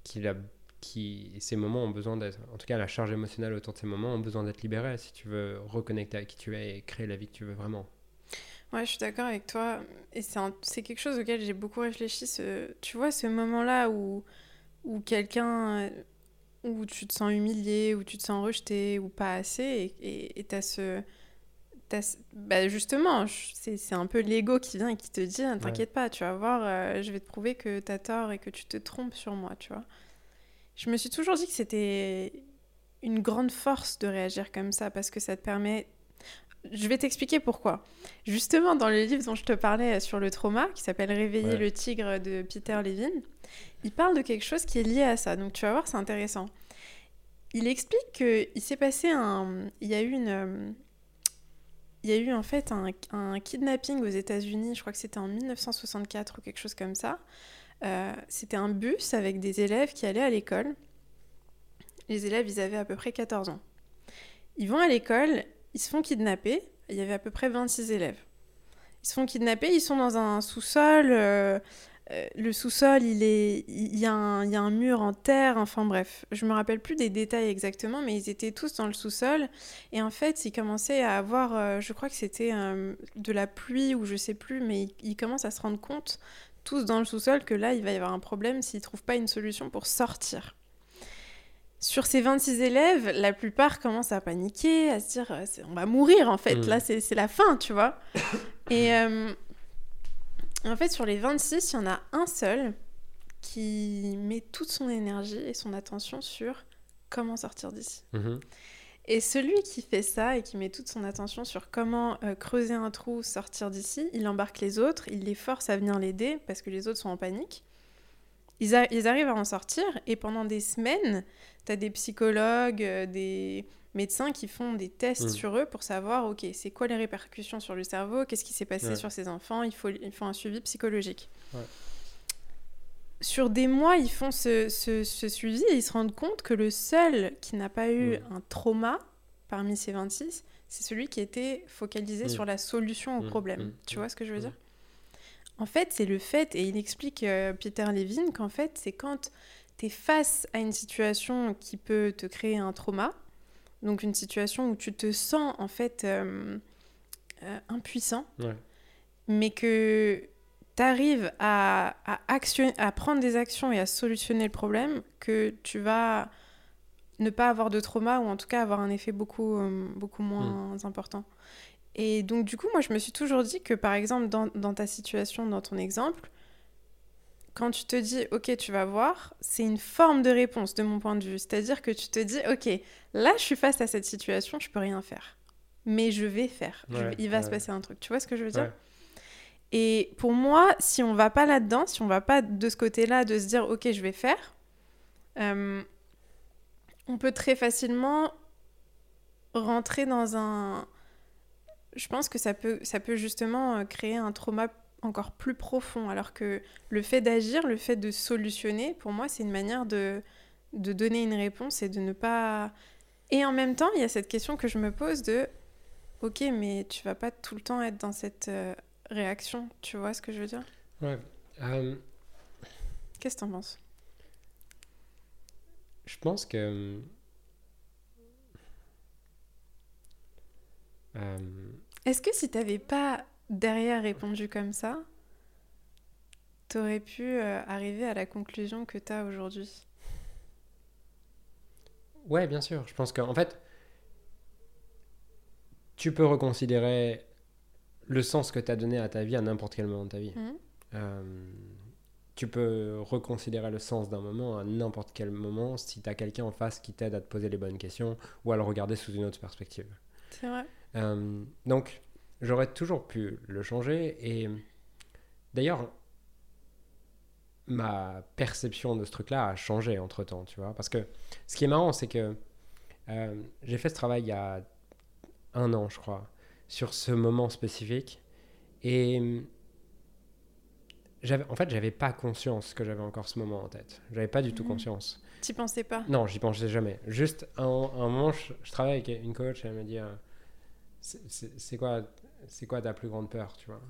qui, la- qui, ces moments ont besoin d'être, en tout cas la charge émotionnelle autour de ces moments ont besoin d'être libérée si tu veux reconnecter avec qui tu es et créer la vie que tu veux vraiment. Ouais, je suis d'accord avec toi. Et c'est quelque chose auquel j'ai beaucoup réfléchi. Ce, tu vois, ce moment-là où, où quelqu'un. Euh, où tu te sens humilié, où tu te sens rejeté, ou pas assez, et tu as ce. t'as ce- bah justement, c'est un peu l'ego qui vient et qui te dit Ah, T'inquiète pas, tu vas voir, euh, je vais te prouver que tu as tort et que tu te trompes sur moi, tu vois. Je me suis toujours dit que c'était une grande force de réagir comme ça parce que ça te permet. Je vais t'expliquer pourquoi. Justement, dans le livre dont je te parlais sur le trauma, qui s'appelle Réveiller Ouais. le tigre de Peter Levin, il parle de quelque chose qui est lié à ça. Donc tu vas voir, c'est intéressant. Il explique qu'il s'est passé un. Il y a eu une. euh, Il y a eu en fait un, kidnapping aux États-Unis, je crois que c'était en 1964 ou quelque chose comme ça. Euh, c'était un bus avec des élèves qui allaient à l'école. Les élèves, ils avaient à peu près 14 ans. Ils vont à l'école, ils se font kidnapper. Il y avait à peu près 26 élèves. Ils se font kidnapper, ils sont dans un sous-sol. euh, euh, le sous-sol, il, est, il, y a un, il y a un mur en terre. Enfin bref, je me rappelle plus des détails exactement, mais ils étaient tous dans le sous-sol. Et en fait, ils commençaient à avoir, euh, je crois que c'était euh, de la pluie ou je sais plus, mais ils, ils commencent à se rendre compte, tous dans le sous-sol, que là, il va y avoir un problème s'ils trouvent pas une solution pour sortir. Sur ces 26 élèves, la plupart commencent à paniquer, à se dire on va mourir en fait, Mm. là c'est la fin, tu vois. Et en fait, sur les 26, il y en a un seul qui met toute son énergie et son attention sur comment sortir d'ici. Mhm. Et celui qui fait ça et qui met toute son attention sur comment euh, creuser un trou, sortir d'ici, il embarque les autres, il les force à venir l'aider parce que les autres sont en panique. Ils, arrivent à en sortir et pendant des semaines, tu as des psychologues, euh, des médecins qui font des tests Mm. sur eux pour savoir, ok, c'est quoi les répercussions sur le cerveau, qu'est-ce qui s'est passé Ouais. sur ces enfants, il faut, il faut un suivi psychologique. Ouais. Sur des mois, ils font ce, ce- ce suivi et ils se rendent compte que le seul qui n'a pas eu Mm. un trauma parmi ces 26, c'est celui qui était focalisé Mm. sur la solution au problème. Tu vois ce que je veux dire? En fait, c'est le fait, et il explique, euh, Peter Levin, qu'en fait, c'est quand tu es face à une situation qui peut te créer un trauma, donc une situation où tu te sens en fait euh, euh, impuissant, Ouais. mais que tu arrives à, à, action- à prendre des actions et à solutionner le problème, que tu vas ne pas avoir de trauma ou en tout cas avoir un effet beaucoup, euh, beaucoup moins important. Et donc du coup, moi, je me suis toujours dit que par exemple, dans, dans ta situation, dans ton exemple, quand tu te dis, ok, tu vas voir, c'est une forme de réponse de mon point de vue. C'est-à-dire que tu te dis, ok, là, je suis face à cette situation, je peux rien faire. Mais je vais faire. Je Ouais, vais- il va se passer un truc. Tu vois ce que je veux dire? Ouais. Et pour moi, si on va pas là-dedans, si on va pas de ce côté-là, de se dire, ok, je vais faire, euh, on peut très facilement rentrer dans un... Je pense que ça peut, ça peut justement euh, créer un trauma encore plus profond. Alors que le fait d'agir, le fait de solutionner, pour moi, c'est une manière de, de donner une réponse et de ne pas... Et en même temps, il y a cette question que je me pose de, ok, mais tu vas pas tout le temps être dans cette euh, réaction, tu vois ce que je veux dire? Ouais. euh, Qu'est-ce que t'en penses? Je pense que. euh, Est-ce que si t'avais pas derrière répondu comme ça, t'aurais pu euh, arriver à la conclusion que t'as aujourd'hui Ouais, bien sûr. Je pense qu'en fait, tu peux reconsidérer le sens que tu as donné à ta vie à n'importe quel moment de ta vie. Mhm. Euh, tu peux reconsidérer le sens d'un moment à n'importe quel moment si tu as quelqu'un en face qui t'aide à te poser les bonnes questions ou à le regarder sous une autre perspective. C'est vrai. Euh, donc, j'aurais toujours pu le changer. Et d'ailleurs, ma perception de ce truc-là a changé entre temps, tu vois. Parce que ce qui est marrant, c'est que euh, j'ai fait ce travail il y a un an, je crois, sur ce moment spécifique. Et en fait, j'avais pas conscience que j'avais encore ce moment en tête. J'avais pas du tout Mhm. conscience. T'y pensais pas? Non, j'y pensais jamais. Juste un, un moment, je, je travaille avec une coach, elle me dit euh, c'est quoi, c'est quoi ta plus grande peur, tu vois?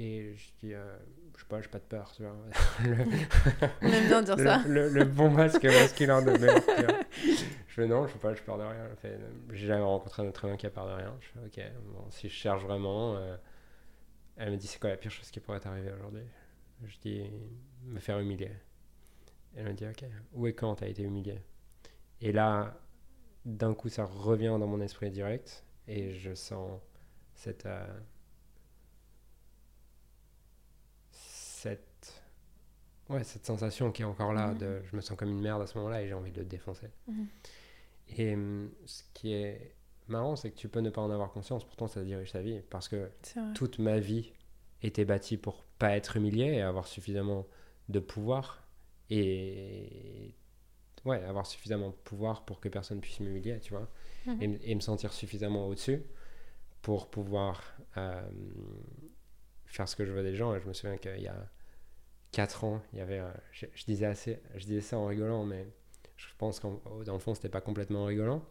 Et je dis euh, je sais pas, j'ai pas de peur, tu vois. le, On aime bien dire le- ça. le- le bon masque masculin de merde, tu vois. Je fais non, je sais pas, j'ai peur de rien. J'ai jamais rencontré un être humain qui a peur de rien. Je fais ok, bon, si je cherche vraiment. euh, Elle me dit c'est quoi la pire chose qui pourrait t'arriver aujourd'hui? Je dis me faire humilier. Elle me dit ok, où et quand t'as été humilié? Et là, d'un coup, ça revient dans mon esprit direct et je sens cette. euh, cette. Ouais, cette sensation qui est encore là, Mhm. de je me sens comme une merde à ce moment-là et j'ai envie de le défoncer. Mhm. Et hum, ce qui est marrant, c'est que tu peux ne pas en avoir conscience, pourtant ça dirige ta vie. Parce que toute ma vie était bâtie pour pas être humilié et avoir suffisamment de pouvoir et ouais avoir suffisamment de pouvoir pour que personne puisse m'humilier tu vois Mhm. et me sentir suffisamment au-dessus pour pouvoir euh, faire ce que je veux des gens. Et je me souviens qu'il y a 4 ans il y avait je, je disais assez je disais ça en rigolant mais je pense qu'en dans le fond c'était pas complètement rigolant.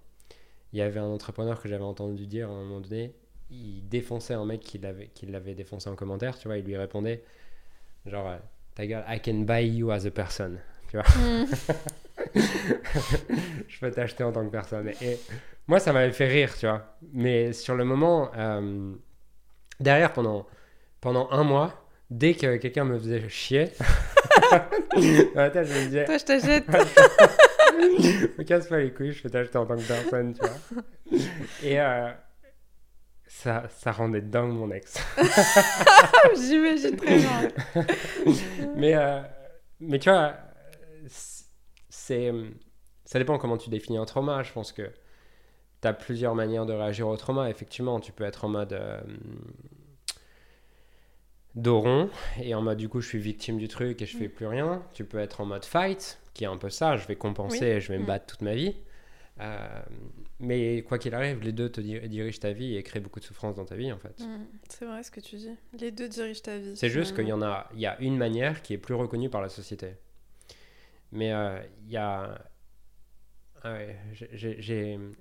Il y avait un entrepreneur que j'avais entendu dire à un moment donné il défonçait un mec qui l'avait qui l'avait défoncé en commentaire tu vois. Il lui répondait genre euh, ta gueule I can buy you as a person Mhm. je peux t'acheter en tant que personne. Et moi, ça m'avait fait rire, tu vois. Mais sur le moment, euh, derrière, pendant, pendant un mois, dès que quelqu'un me faisait chier, dans la tête, je me disais, Toi, je t'achète. me casse pas les couilles, je peux t'acheter en tant que personne, tu vois. Et euh, ça, ça rendait dingue mon ex. J'imagine très bien. mais, euh, mais tu vois, c'est, ça dépend comment tu définis un trauma. Je pense que tu as plusieurs manières de réagir au trauma. Effectivement, tu peux être en mode euh, dos rond et en mode du coup je suis victime du truc et je fais Mm. plus rien. Tu peux être en mode fight, qui est un peu ça, je vais compenser Oui. et je vais me Mm. battre toute ma vie. Euh, mais quoi qu'il arrive, les deux te dir- dirigent ta vie et créent beaucoup de souffrance dans ta vie en fait. Mhm. C'est vrai ce que tu dis. Les deux dirigent ta vie. C'est juste qu'il y en a, il y a une manière qui est plus reconnue par la société. Mais euh, il y a, il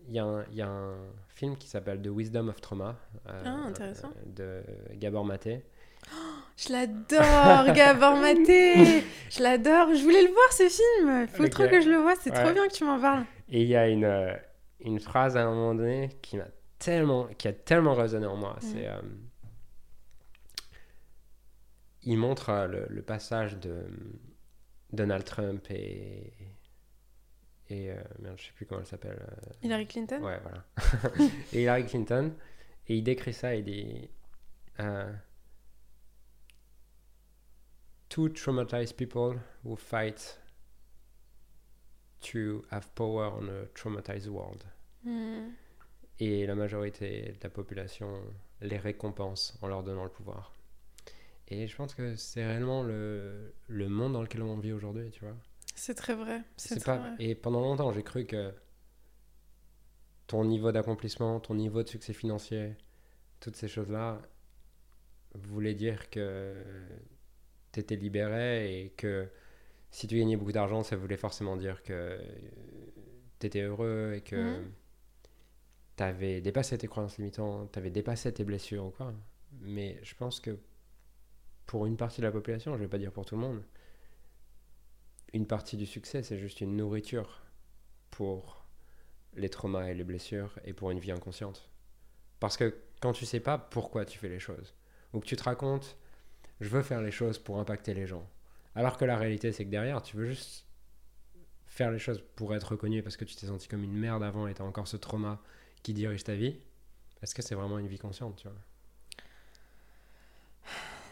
y, a un- il y a un film qui s'appelle The Wisdom of Trauma euh, Ah, intéressant. de Gabor Maté. Je l'adore, Gabor Maté. Je l'adore. Je voulais le voir ce film. Il faut trop que je le vois. C'est Ouais. trop bien que tu m'en parles. Et il y a une, euh, une phrase à un moment donné qui m'a tellement, qui a tellement résonné en moi. C'est, euh, il montre euh, le, le passage de Donald Trump et et euh, merde, je sais plus comment elle s'appelle. euh, Hillary Clinton? Ouais, voilà. et Hillary Clinton. Et il décrit ça, il dit euh, Two traumatized people who fight to have power on a traumatized world. Mhm. Et la majorité de la population les récompense en leur donnant le pouvoir. Et je pense que c'est réellement le, le monde dans lequel on vit aujourd'hui, tu vois. C'est très vrai. C'est pas... vrai. Et pendant longtemps, j'ai cru que ton niveau d'accomplissement, ton niveau de succès financier, toutes ces choses-là voulait dire que tu étais libéré et que si tu gagnais beaucoup d'argent, ça voulait forcément dire que tu étais heureux et que Mhm. tu avais dépassé tes croyances limitantes, tu avais dépassé tes blessures ou quoi. Mais je pense que pour une partie de la population, je vais pas dire pour tout le monde, une partie du succès, c'est juste une nourriture pour les traumas et les blessures et pour une vie inconsciente. Parce que quand tu sais pas pourquoi tu fais les choses, ou que tu te racontes, je veux faire les choses pour impacter les gens, alors que la réalité c'est que derrière, tu veux juste faire les choses pour être reconnu parce que tu t'es senti comme une merde avant et tu as encore ce trauma qui dirige ta vie, est-ce que c'est vraiment une vie consciente, tu vois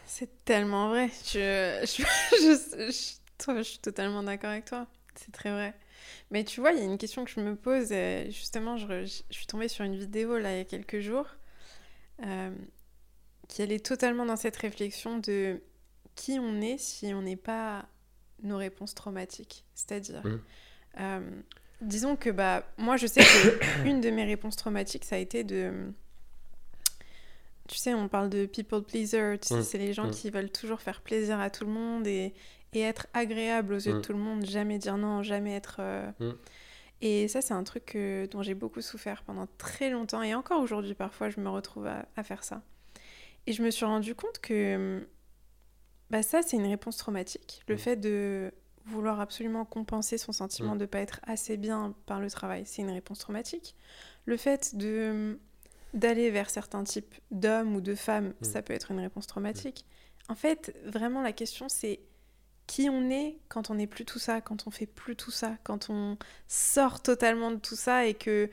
C'est tellement vrai. Je, je, je, je- toi, je suis totalement d'accord avec toi. C'est très vrai. Mais tu vois, il y a une question que je me pose. euh, Justement, je, suis tombée sur une vidéo là il y a quelques jours euh, qui allait totalement dans cette réflexion de qui on est si on n'est pas nos réponses traumatiques. C'est-à-dire, Mhm. euh, disons que bah, moi, je sais que une de mes réponses traumatiques, ça a été de. Tu sais, on parle de people pleaser, tu sais, Mm. c'est les gens Mm. qui veulent toujours faire plaisir à tout le monde et, et être agréable aux yeux de Mm. tout le monde, jamais dire non, jamais être... euh. Et ça, c'est un truc que- dont j'ai beaucoup souffert pendant très longtemps et encore aujourd'hui, parfois, je me retrouve à, à faire ça. Et je me suis rendu compte que bah, ça, c'est une réponse traumatique. Le fait de vouloir absolument compenser son sentiment de ne pas être assez bien par le travail, c'est une réponse traumatique. Le fait de d'aller vers certains types d'hommes ou de femmes, Mm. ça peut être une réponse traumatique. En fait, vraiment, la question, c'est qui on est quand on n'est plus tout ça, quand on fait plus tout ça, quand on sort totalement de tout ça et que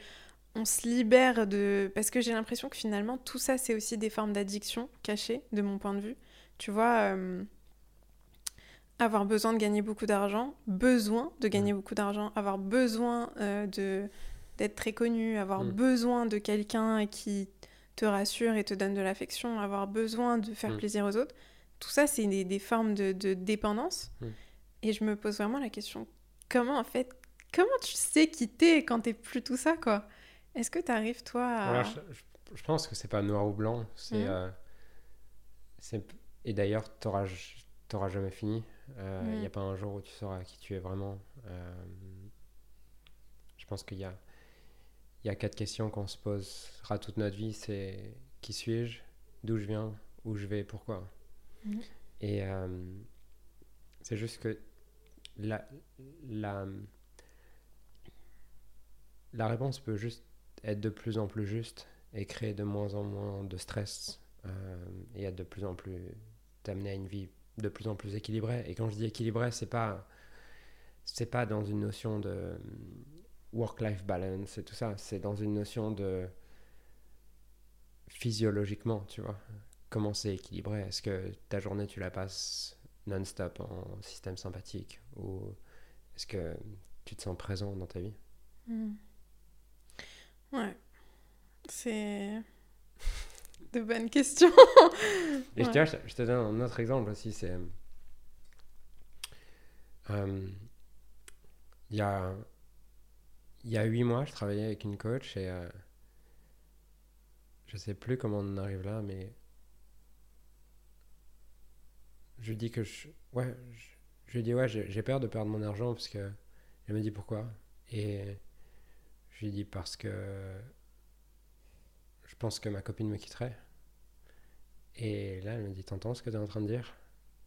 on se libère de... Parce que j'ai l'impression que finalement, tout ça, c'est aussi des formes d'addiction cachées, de mon point de vue. Tu vois, euh, avoir besoin de gagner beaucoup d'argent, besoin de gagner beaucoup d'argent, avoir besoin euh, de d'être très connu, avoir Mm. besoin de quelqu'un qui te rassure et te donne de l'affection, avoir besoin de faire Mm. plaisir aux autres. Tout ça, c'est des, des formes de, de dépendance. Mm. Et je me pose vraiment la question, comment en fait, comment tu sais qui t'es quand t'es plus tout ça, quoi? Est-ce que t'arrives, toi, à... Je, pense que c'est pas noir ou blanc. C'est, euh, et d'ailleurs, t'auras, t'auras jamais fini. Il n'y Mhm. a pas un jour où tu sauras qui tu es vraiment. Euh, je pense qu'il y a, il y a quatre questions qu'on se posera toute notre vie. C'est qui suis-je, d'où je viens, où je vais, pourquoi. Mhm. Et euh, c'est juste que la, la, la réponse peut juste être de plus en plus juste et créer de moins en moins de stress euh, et être de plus en plus t'amener à une vie de plus en plus équilibrée. Et quand je dis équilibrée, c'est pas c'est pas dans une notion de work-life balance et tout ça. C'est dans une notion de physiologiquement, tu vois. Comment c'est équilibré? Est-ce que ta journée tu la passes non-stop en système sympathique ou est-ce que tu te sens présent dans ta vie? Hmm. Ouais. C'est de bonnes questions. Et je, Ouais. je te donne un autre exemple aussi, c'est... euh, Il y, a, il y a huit mois, je travaillais avec une coach et euh, je sais plus comment on en arrive là, mais je lui dis que je... Ouais, je, dis ouais, j'ai peur de perdre mon argent parce que... Elle me dit pourquoi Et je lui dis parce que je pense que ma copine me quitterait. Et là, elle me dit T'entends ce que tu es en train de dire?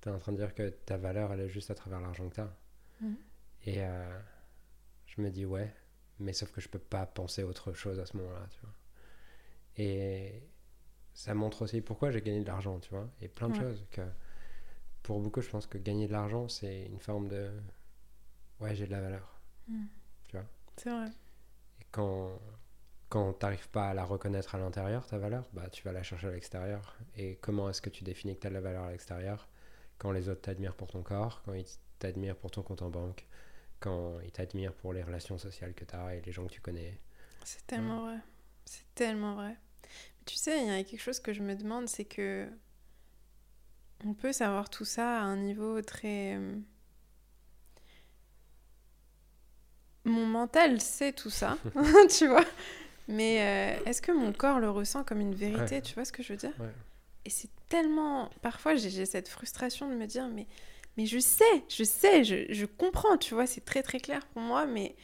Tu es en train de dire que ta valeur, elle est juste à travers l'argent que tu as. Mhm. Et euh, je me dis Ouais, mais sauf que je peux pas penser autre chose à ce moment-là, tu vois. Et ça montre aussi pourquoi j'ai gagné de l'argent, tu vois. Et plein de Ouais. choses. que Pour beaucoup, je pense que gagner de l'argent, c'est une forme de Ouais, j'ai de la valeur. C'est vrai. Et quand, quand tu n'arrives pas à la reconnaître à l'intérieur, ta valeur, bah, tu vas la chercher à l'extérieur. Et comment est-ce que tu définis que tu as de la valeur à l'extérieur? Quand les autres t'admirent pour ton corps, quand ils t'admirent pour ton compte en banque, quand ils t'admirent pour les relations sociales que tu as et les gens que tu connais. C'est tellement vrai. C'est tellement vrai. Mais tu sais, il y a quelque chose que je me demande, c'est que on peut savoir tout ça à un niveau très... euh, Mon mental sait tout ça, tu vois. Mais euh, est-ce que mon corps le ressent comme une vérité Ouais. Tu vois ce que je veux dire? Ouais. Et c'est tellement. Parfois, j'ai cette frustration de me dire, mais, mais je sais, je sais, je, je comprends, tu vois, c'est très très clair pour moi, mais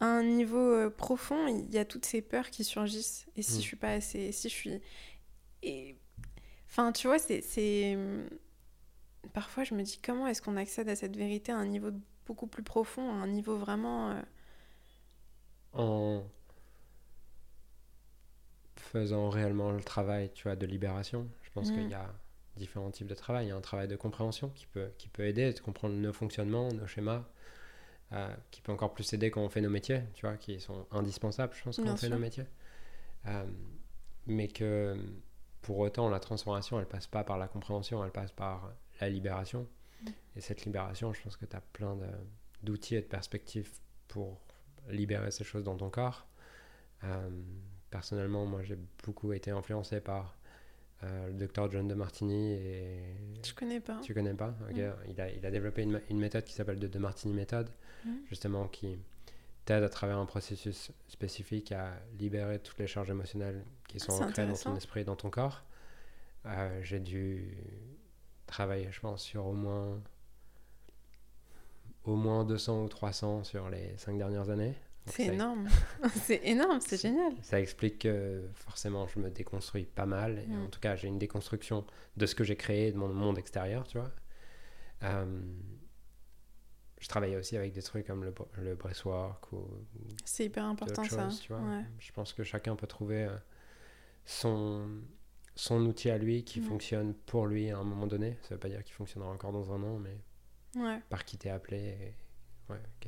à un niveau euh, profond, il y a toutes ces peurs qui surgissent. Et si mm. je suis pas assez. Si je suis. Et. Enfin, tu vois, c'est. Parfois, je me dis, comment est-ce qu'on accède à cette vérité à un niveau beaucoup plus profond, à un niveau vraiment. Euh, en faisant réellement le travail, tu vois, de libération. Je pense qu'il mm. y a différents types de travail. Il y a un travail de compréhension qui peut, qui peut aider à comprendre nos fonctionnements, nos schémas, euh, qui peut encore plus aider quand on fait nos métiers, tu vois, qui sont indispensables, je pense, quand on fait nos métiers. Euh, mais que pour autant, la transformation, elle passe pas par la compréhension, elle passe par la libération. Mm. Et cette libération, je pense que tu as plein d'outils et de perspectives pour libérer ces choses dans ton corps. Euh, personnellement, moi, j'ai beaucoup été influencé par euh, le docteur John de Martini. Et... Je connais pas. Tu connais pas? Il, a, il a développé une, une méthode qui s'appelle de De Martini méthode, mm. justement, qui t'aide à travers un processus spécifique à libérer toutes les charges émotionnelles qui sont ancrées dans ton esprit et dans ton corps. Euh, j'ai dû travailler, je pense, sur au moins au moins 200 ou 300 sur les 5 dernières années. C'est énorme, c'est énorme, c'est génial. Ça explique que forcément je me déconstruis pas mal. Et En mm. tout cas, j'ai une déconstruction de ce que j'ai créé, de mon monde extérieur, tu vois. Euh, je travaillais aussi avec des trucs comme le, le breastwork ou. C'est hyper important ça. Tu vois. Je pense que chacun peut trouver euh, son, son outil à lui qui mm. fonctionne pour lui à un moment donné. Ça veut pas dire qu'il fonctionnera encore dans un an, mais par qui t'es appelé.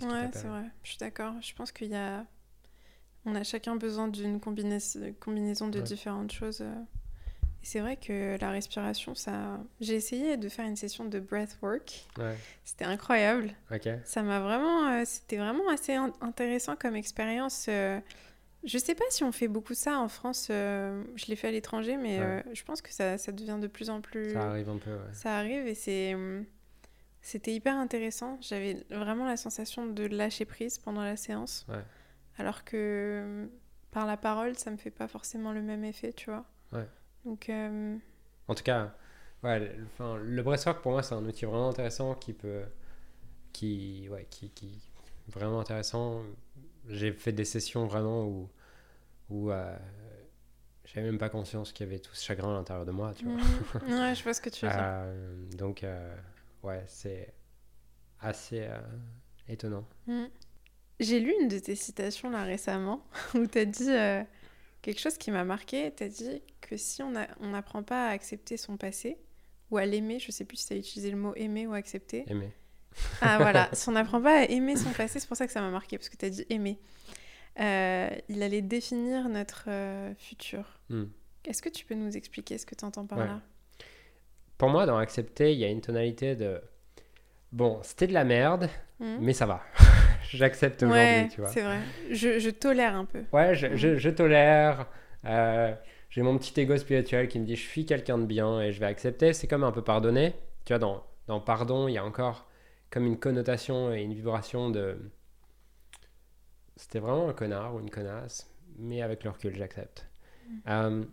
Ouais, c'est vrai. Je suis d'accord. Je pense qu'il y a. On a chacun besoin d'une combinaison de différentes choses. Euh. Et c'est vrai que la respiration, ça. J'ai essayé de faire une session de breathwork. Ouais. C'était incroyable. Ça m'a vraiment. Euh, c'était vraiment assez intéressant comme expérience. Euh. Je sais pas si on fait beaucoup ça en France. je l'ai fait à l'étranger, mais je pense que ça, ça, devient de plus en plus. Ça arrive un peu, ouais. Ça arrive et c'est. C'était hyper intéressant. J'avais vraiment la sensation de lâcher prise pendant la séance. Alors que par la parole, ça me fait pas forcément le même effet, tu vois. Ouais. Donc. Euh, en tout cas, ouais, le, enfin, le breathwork pour moi, c'est un outil vraiment intéressant qui peut. Qui. Ouais, qui. qui vraiment intéressant. J'ai fait des sessions vraiment où. où euh, j'avais même pas conscience qu'il y avait tout ce chagrin à l'intérieur de moi, tu vois. Mmh. ouais, je vois ce que tu veux dire. Euh, donc. Ouais, c'est assez euh, étonnant. Mm. J'ai lu une de tes citations là récemment où tu as dit euh, quelque chose qui m'a marqué. Tu as dit que si on n'apprend pas à accepter son passé ou à l'aimer, je sais plus si tu as utilisé le mot aimer ou accepter. Aimer. Ah voilà, si on n'apprend pas à aimer son passé, c'est pour ça que ça m'a marqué, parce que tu as dit aimer. Euh, il allait définir notre futur. Mm. Est-ce que tu peux nous expliquer ce que tu entends par là? Pour moi, dans accepter, il y a une tonalité de bon, c'était de la merde, hmm. mais ça va. J'accepte aujourd'hui, tu vois. C'est vrai. Je, je, tolère un peu. Ouais, je, je, je tolère. Euh, j'ai mon petit ego spirituel qui me dit je suis quelqu'un de bien et je vais accepter. C'est comme un peu pardonner. Tu vois, dans, dans pardon, il y a encore comme une connotation et une vibration de. C'était vraiment un connard ou une connasse, mais avec le recul, j'accepte. Hmm. Euh,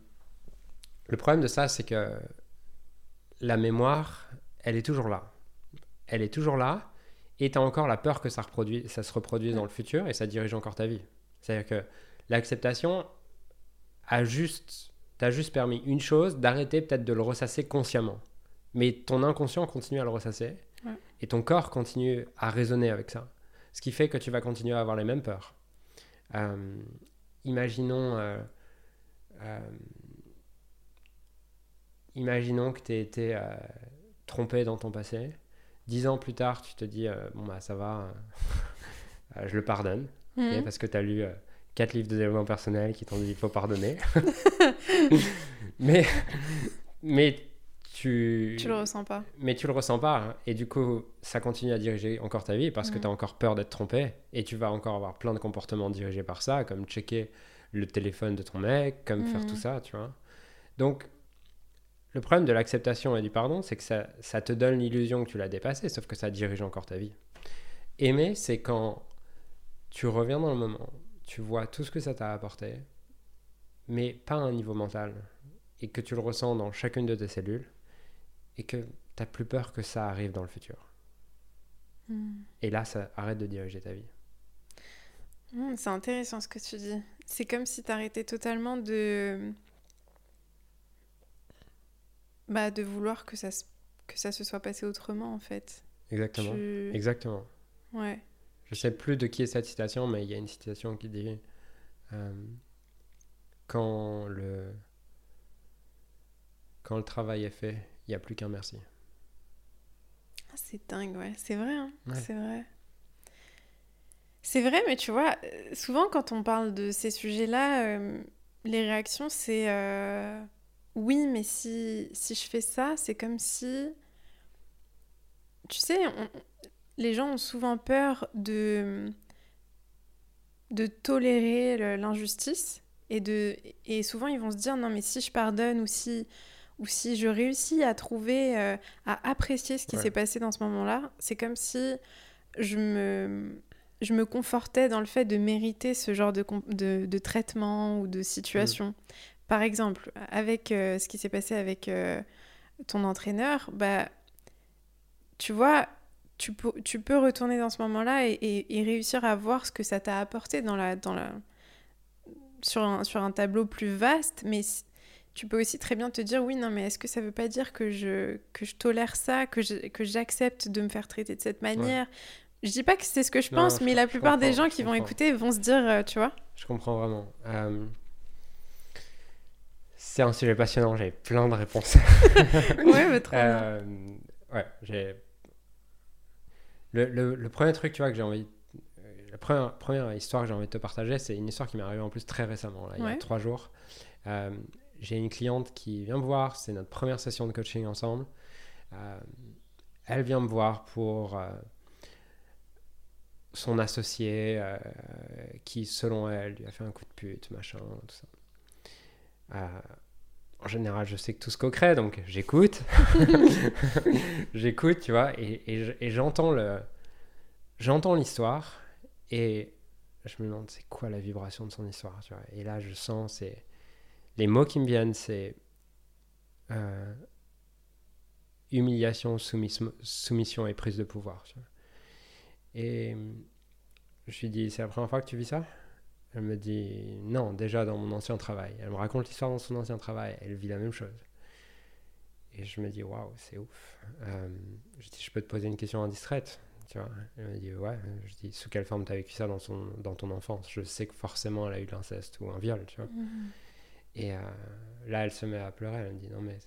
le problème de ça, c'est que la mémoire, elle est toujours là. Elle est toujours là, et tu as encore la peur que ça, ça se reproduise dans le futur, et ça dirige encore ta vie. C'est-à-dire que l'acceptation a juste, t'a juste permis une chose, d'arrêter peut-être de le ressasser consciemment. Mais ton inconscient continue à le ressasser, et ton corps continue à raisonner avec ça. Ce qui fait que tu vas continuer à avoir les mêmes peurs. Euh, imaginons... Euh, euh, imaginons que tu aies été euh, trompé dans ton passé. Dix ans plus tard, tu te dis, euh, bon, bah ça va, euh, je le pardonne. Mhm. parce que tu as lu quatre livres de développement personnel qui t'ont dit, il faut pardonner. mais, mais tu... Tu le ressens pas. Mais tu le ressens pas. Hein. Et du coup, ça continue à diriger encore ta vie parce que mhm. tu as encore peur d'être trompé. Et tu vas encore avoir plein de comportements dirigés par ça, comme checker le téléphone de ton mec, comme faire tout mhm. ça, tu vois. Donc, le problème de l'acceptation et du pardon, c'est que ça, ça, te donne l'illusion que tu l'as dépassé, sauf que ça dirige encore ta vie. Aimer, c'est quand tu reviens dans le moment, tu vois tout ce que ça t'a apporté, mais pas à un niveau mental, et que tu le ressens dans chacune de tes cellules et que tu n'as plus peur que ça arrive dans le futur. Hmm. Et là, ça arrête de diriger ta vie. Hmm, c'est intéressant ce que tu dis. C'est comme si tu arrêtais totalement de... Bah, de vouloir que ça, se... que ça se soit passé autrement, en fait. Exactement. Exactement. Ouais. Je sais plus de qui est cette citation, mais il y a une citation qui dit euh, quand le quand le travail est fait, il n'y a plus qu'un merci. Ah, c'est dingue, ouais. C'est vrai, hein. c'est vrai. C'est vrai, mais tu vois, euh, souvent quand on parle de ces sujets-là, euh, les réactions, c'est oui, mais si, si je fais ça, c'est comme si... Tu sais, les gens ont souvent peur de, de tolérer l'injustice et, de, et souvent ils vont se dire non mais si je pardonne ou si, ou si je réussis à trouver, euh, à apprécier ce qui s'est passé dans ce moment-là, c'est comme si je me, je me confortais dans le fait de mériter ce genre de, de, de traitement ou de situation. Mm. Par exemple, avec euh, ce qui s'est passé avec euh, ton entraîneur, bah, tu vois, tu peux, tu peux retourner dans ce moment-là et, et, réussir à voir ce que ça t'a apporté dans la, dans la, sur, un, sur un tableau plus vaste, mais tu peux aussi très bien te dire oui, non, mais est-ce que ça veut pas dire que je, que je tolère ça, que j'accepte de me faire traiter de cette manière? Je dis pas que c'est ce que je pense, mais la plupart des gens qui vont écouter vont se dire, euh, tu vois? Je comprends vraiment. Euh, c'est un sujet passionnant, j'ai plein de réponses. ouais, mais trop euh, Ouais, j'ai le, premier truc, tu vois, que j'ai envie. La première, première histoire que j'ai envie de te partager, c'est une histoire qui m'est arrivée en plus très récemment, là, il y a trois jours. Euh, j'ai une cliente qui vient me voir, c'est notre première session de coaching ensemble. Euh, elle vient me voir pour euh, son associé qui, selon elle, lui a fait un coup de pute, machin, tout ça. En général, je sais que tout se coquerait, donc j'écoute. j'écoute, tu vois, et, et j'entends le, j'entends l'histoire et je me demande c'est quoi la vibration de son histoire, tu vois. Et là, je sens, c'est les mots qui me viennent, c'est euh, humiliation, soumission et prise de pouvoir. Tu vois. Et je lui dis, c'est la première fois que tu vis ça? Elle me dit, non, déjà dans mon ancien travail. Elle me raconte l'histoire dans son ancien travail, elle vit la même chose. Et je me dis, waouh, c'est ouf. Euh, je dis, je peux te poser une question indistraite tu vois. Elle me dit, ouais. Je dis, sous quelle forme tu as vécu ça dans, son, dans ton enfance? Je sais que forcément, elle a eu l'inceste ou un viol, tu vois. Mhm. Et euh, là, elle se met à pleurer. Elle me dit, non, mais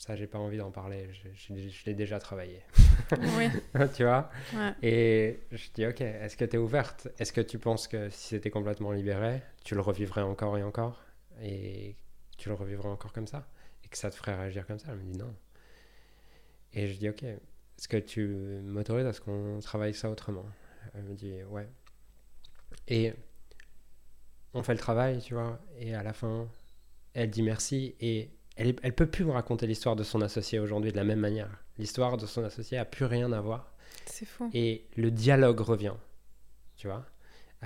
ça, j'ai pas envie d'en parler. Je, je, l'ai déjà travaillé. Oui. tu vois Et je dis, ok, est-ce que tu es ouverte? Est-ce que tu penses que si c'était complètement libéré, tu le revivrais encore et encore? Et tu le revivrais encore comme ça? Et que ça te ferait réagir comme ça? Elle me dit, non. Et je dis, ok, est-ce que tu m'autorises à ce qu'on travaille ça autrement? Elle me dit ouais. Et on fait le travail, tu vois, et à la fin, elle dit merci et elle, elle peut plus me raconter l'histoire de son associé aujourd'hui de la même manière. L'histoire de son associé a plus rien à voir. C'est fou. Et le dialogue revient, tu vois.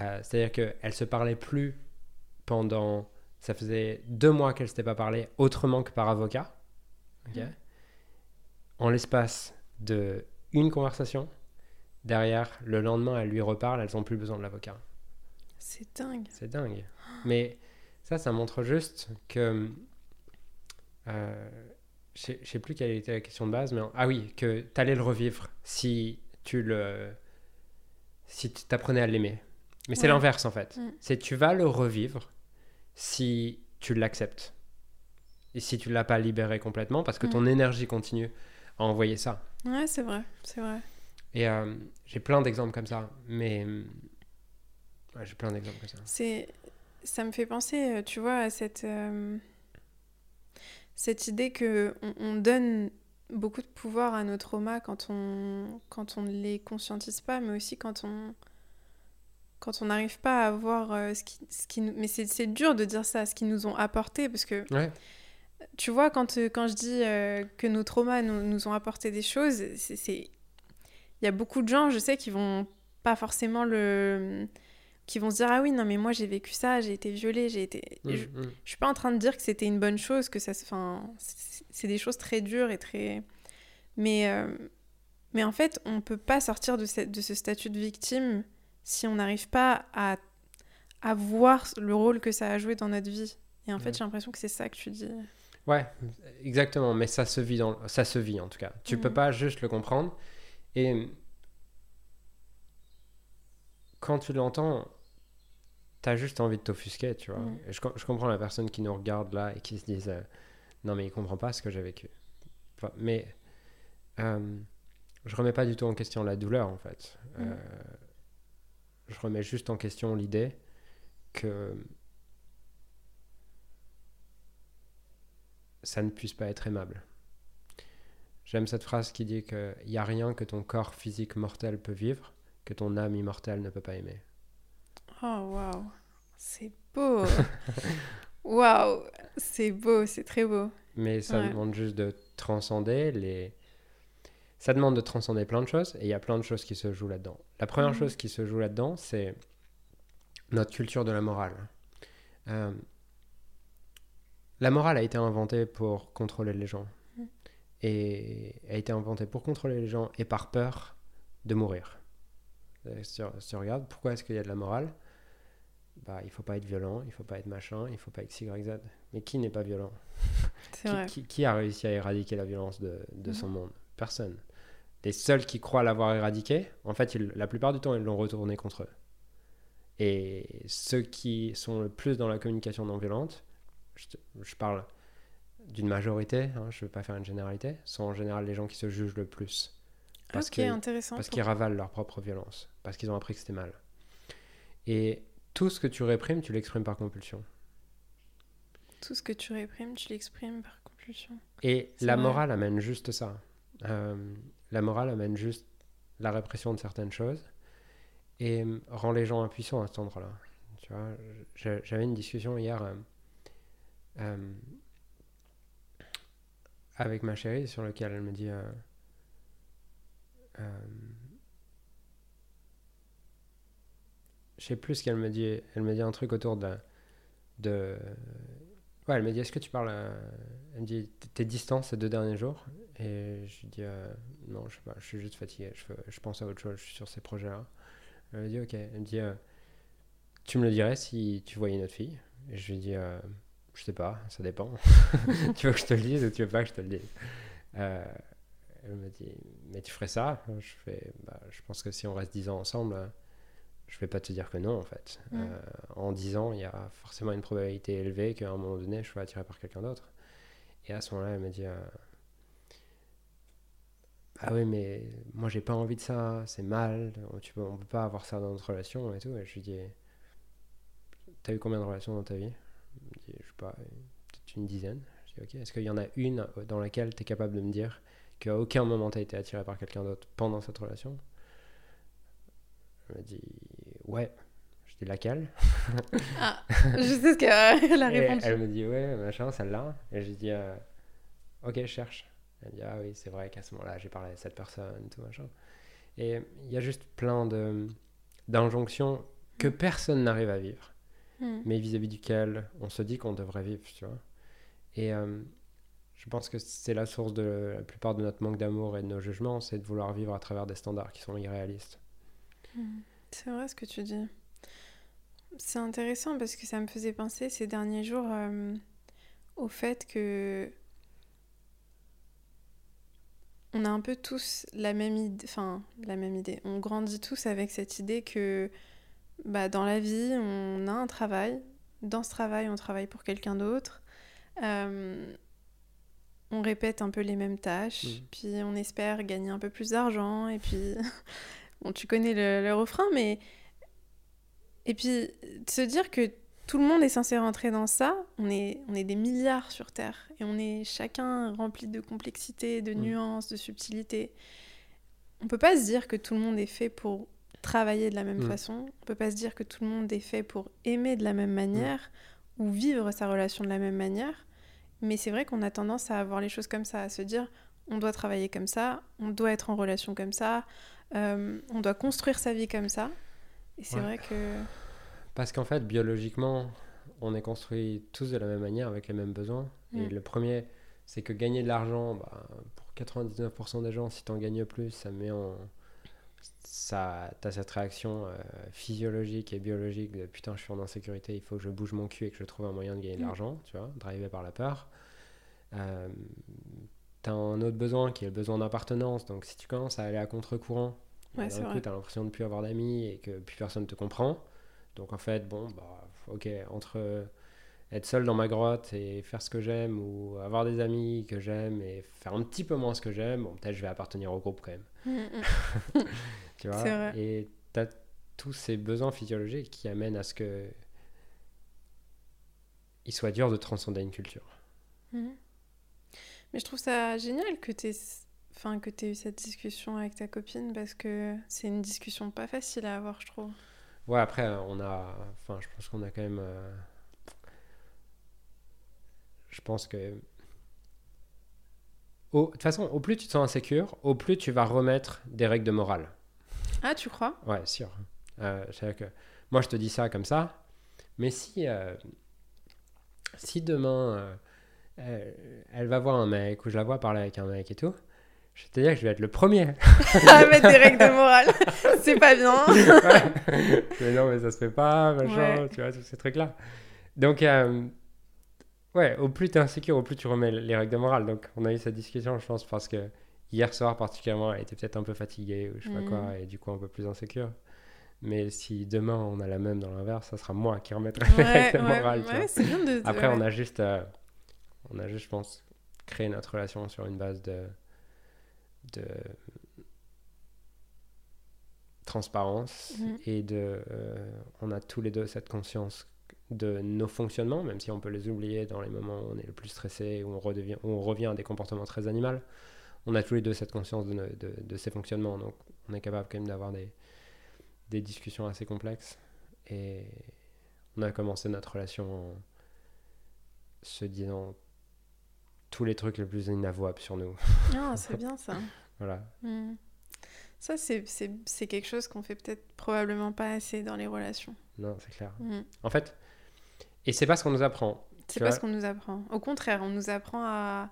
Euh, c'est-à-dire qu'elle se parlait plus pendant. Ça faisait deux mois qu'elle s'était pas parlé autrement que par avocat. Mmh. En l'espace de une conversation. Derrière, le lendemain, elle lui reparle, elles n'ont plus besoin de l'avocat. C'est dingue. C'est dingue. Mais ça, ça montre juste que. Euh, je ne sais plus quelle était la question de base, mais ah oui, que tu allais le revivre si tu le. Si tu t'apprenais à l'aimer. Mais c'est l'inverse en fait. C'est tu vas le revivre si tu l'acceptes. Et si tu l'as pas libéré complètement, parce que ton énergie continue à envoyer ça. Ouais, c'est vrai, c'est vrai. Et euh, j'ai plein d'exemples comme ça, mais ouais, j'ai plein d'exemples comme ça. C'est, ça me fait penser, euh, tu vois, à cette euh, cette idée que on, donne beaucoup de pouvoir à nos traumas quand on quand on ne les conscientise pas, mais aussi quand on quand on n'arrive pas à voir ce qui, ce qui mais c'est dur de dire ça, ce qu'ils nous ont apporté, parce que ouais. tu vois, quand, euh, quand je dis euh, que nos traumas nous, nous, ont apporté des choses, c'est il y a beaucoup de gens, je sais, qui vont pas forcément le qui vont se dire ah oui non mais moi j'ai vécu ça j'ai été violée j'ai été Mm, je, mm. je suis pas en train de dire que c'était une bonne chose que ça enfin c'est des choses très dures et très mais euh, mais en fait on peut pas sortir de, cette- de ce statut de victime si on n'arrive pas à à voir le rôle que ça a joué dans notre vie et en fait Ouais. j'ai l'impression que c'est ça que tu dis Ouais, exactement, mais ça se vit, dans... ça se vit en tout cas. Tu peux Mhm. pas juste le comprendre. Et quand tu l'entends, t'as juste envie de t'offusquer, tu vois. Je, com- je comprends la personne qui nous regarde là et qui se disent euh, Non, mais il comprend pas ce que j'ai vécu. Enfin, mais euh, je remets pas du tout en question la douleur en fait. Euh, je remets juste en question l'idée que ça ne puisse pas être aimable. J'aime cette phrase qui dit qu'il n'y a rien que ton corps physique mortel peut vivre, que ton âme immortelle ne peut pas aimer. oh waouh c'est beau waouh c'est beau c'est très beau Mais ça Ouais. demande juste de transcender les... Ça demande de transcender plein de choses, et il y a plein de choses qui se jouent là-dedans. La première Mhm. chose qui se joue là-dedans, c'est notre culture de la morale. Euh, La morale a été inventée pour contrôler les gens. Mhm. Et a été inventée pour contrôler les gens et par peur de mourir. Euh, Si tu, si tu regardes, pourquoi est-ce qu'il y a de la morale? Bah, Il faut pas être violent, il faut pas être machin, il faut pas X, Y, Z. Mais qui n'est pas violent? Qui, vrai qui- qui a réussi à éradiquer la violence de, de Mhm. son monde? Personne. Les seuls qui croient l'avoir éradiqué, en fait, ils- la plupart du temps, ils l'ont retourné contre eux. Et ceux qui sont le plus dans la communication non violente, je, te- je parle d'une majorité, hein, je ne veux pas faire une généralité, sont en général les gens qui se jugent le plus. Parce ok que- intéressant Parce qu'ils ravalent leur propre violence. Parce qu'ils ont appris que c'était mal. Et tout ce que tu réprimes, tu l'exprimes par compulsion. Tout ce que tu réprimes, tu l'exprimes par compulsion. Et la vrai. morale amène juste ça. Euh, la morale amène juste la répression de certaines choses et euh, rend les gens impuissants à cet endroit-là. Tu vois, j'avais une discussion hier euh, euh, avec ma chérie sur laquelle elle me dit euh, euh, je sais plus ce qu'elle me dit. Elle me dit un truc autour de, Ouais, elle me dit Est-ce que tu parles. Elle me dit T'es distant ces deux derniers jours? Et je lui dis euh, Non, je sais pas, je suis juste fatigué. Je, pense à autre chose, je suis sur ces projets-là. Elle me dit Ok. Elle me dit euh, Tu me le dirais si tu voyais une autre fille? Et je lui dis euh, Je sais pas, ça dépend. tu veux que je te le dise ou tu veux pas que je te le dise? Euh, Elle me dit Mais tu ferais ça? Je fais bah, Je pense que si on reste 10 ans ensemble. Je vais pas te dire que non en fait. Mm. Euh, en 10 ans, il y a forcément une probabilité élevée qu'à un moment donné, je sois attiré par quelqu'un d'autre. Et à ce moment-là, elle me dit euh, Ah oui, mais moi j'ai pas envie de ça, c'est mal, on, tu peux, on peut pas avoir ça dans notre relation et tout. Et je lui dis T'as eu combien de relations dans ta vie? Elle me dit Je sais pas, peut-être une dizaine. Je dis Ok, est-ce qu'il y en a une dans laquelle tu es capable de me dire qu'à aucun moment tu as été attiré par quelqu'un d'autre pendant cette relation? Elle me dit Ouais. Je dis laquelle Ah, je sais ce qu'elle a Et répondu. elle me dit ouais, machin, celle-là. Et j'ai dit euh, ok, je cherche. Elle me dit ah oui, c'est vrai qu'à ce moment-là, j'ai parlé à cette personne, tout machin. Et il y a juste plein de d'injonctions que personne n'arrive à vivre, Hmm. mais vis-à-vis duquel on se dit qu'on devrait vivre, tu vois. Et euh, je pense que c'est la source de la plupart de notre manque d'amour et de nos jugements, c'est de vouloir vivre à travers des standards qui sont irréalistes. Hmm. C'est vrai ce que tu dis. C'est intéressant parce que ça me faisait penser ces derniers jours euh, au fait que on a un peu tous la même idée, enfin la même idée. On grandit tous avec cette idée que bah, dans la vie, on a un travail. Dans ce travail, on travaille pour quelqu'un d'autre. Euh, on répète un peu les mêmes tâches, Mhm. puis on espère gagner un peu plus d'argent, et puis bon, tu connais le, le refrain, mais et puis de se dire que tout le monde est censé rentrer dans ça, on est, on est des milliards sur Terre, et on est chacun rempli de complexité, de Mhm. nuances, de subtilité. On peut pas se dire que tout le monde est fait pour travailler de la même Mhm. façon, on peut pas se dire que tout le monde est fait pour aimer de la même manière, ou vivre sa relation de la même manière, mais c'est vrai qu'on a tendance à avoir les choses comme ça, à se dire on doit travailler comme ça, on doit être en relation comme ça, euh, on doit construire sa vie comme ça. Et c'est Ouais. vrai que Parce qu'en fait, biologiquement, on est construit tous de la même manière, avec les mêmes besoins. Et Mm. le premier, c'est que gagner de l'argent, bah, pour 99% des gens, si tu en gagnes plus, ça met en. Ça, t'as cette réaction euh, physiologique et biologique de putain, je suis en insécurité, il faut que je bouge mon cul et que je trouve un moyen de gagner de Mm. l'argent, tu vois, drivé par la peur. Euh, t'as un autre besoin qui est le besoin d'appartenance, donc si tu commences à aller à contre-courant, Ouais, d'un c'est coup, vrai. t'as l'impression de plus avoir d'amis et que plus personne te comprend. Donc en fait, bon, bah, ok, entre être seul dans ma grotte et faire ce que j'aime ou avoir des amis que j'aime et faire un petit peu moins ce que j'aime, bon, peut-être je vais appartenir au groupe quand même. Mm, mm. Tu vois? Vrai. Et t'as tous ces besoins physiologiques qui amènent à ce que il soit dur de transcender une culture. Mhm. Mais je trouve ça génial que tu enfin, que aies eu cette discussion avec ta copine parce que c'est une discussion pas facile à avoir, je trouve. Ouais, après, on a. Enfin, je pense qu'on a quand même. euh, Je pense que. Au- De toute façon, au plus tu te sens insécure, au plus tu vas remettre des règles de morale. Ah, tu crois? Ouais, sûr. Euh, que moi, je te dis ça comme ça, mais si, euh, si demain, euh, elle, elle va voir un mec ou je la vois parler avec un mec et tout, je vais te dire que je vais être le premier. À mettre des règles de morale. c'est pas bien. Ouais. mais non, mais ça se fait pas, machin, Ouais. tu vois, tous ces trucs-là. Donc, euh, ouais, au plus tu es insécure, au plus tu remets les règles de morale. Donc, on a eu cette discussion, je pense, parce que hier soir, particulièrement, elle était peut-être un peu fatiguée ou je sais pas quoi, et du coup, un peu plus insécure. Mais si demain on a la même dans l'inverse, ça sera moi qui remettrai les règles de morale. tu ouais, vois. c'est bien de. de- Après, on a juste, euh, on a juste, je pense, créé notre relation sur une base de, de transparence Mhm. et de, euh, on a tous les deux cette conscience de nos fonctionnements, même si on peut les oublier dans les moments où on est le plus stressé, où on, redevient, où on revient à des comportements très animaux. On a tous les deux cette conscience de, nos- de, de ces fonctionnements, donc on est capable quand même d'avoir des, des discussions assez complexes. Et on a commencé notre relation en se disant tous les trucs les plus inavouables sur nous. Ah, c'est bien ça. Voilà. Mm. Ça, c'est- quelque chose qu'on fait peut-être probablement pas assez dans les relations. Non, c'est clair. Mm. En fait, et c'est pas ce qu'on nous apprend. C'est pas vois ce qu'on nous apprend. Au contraire, on nous apprend à.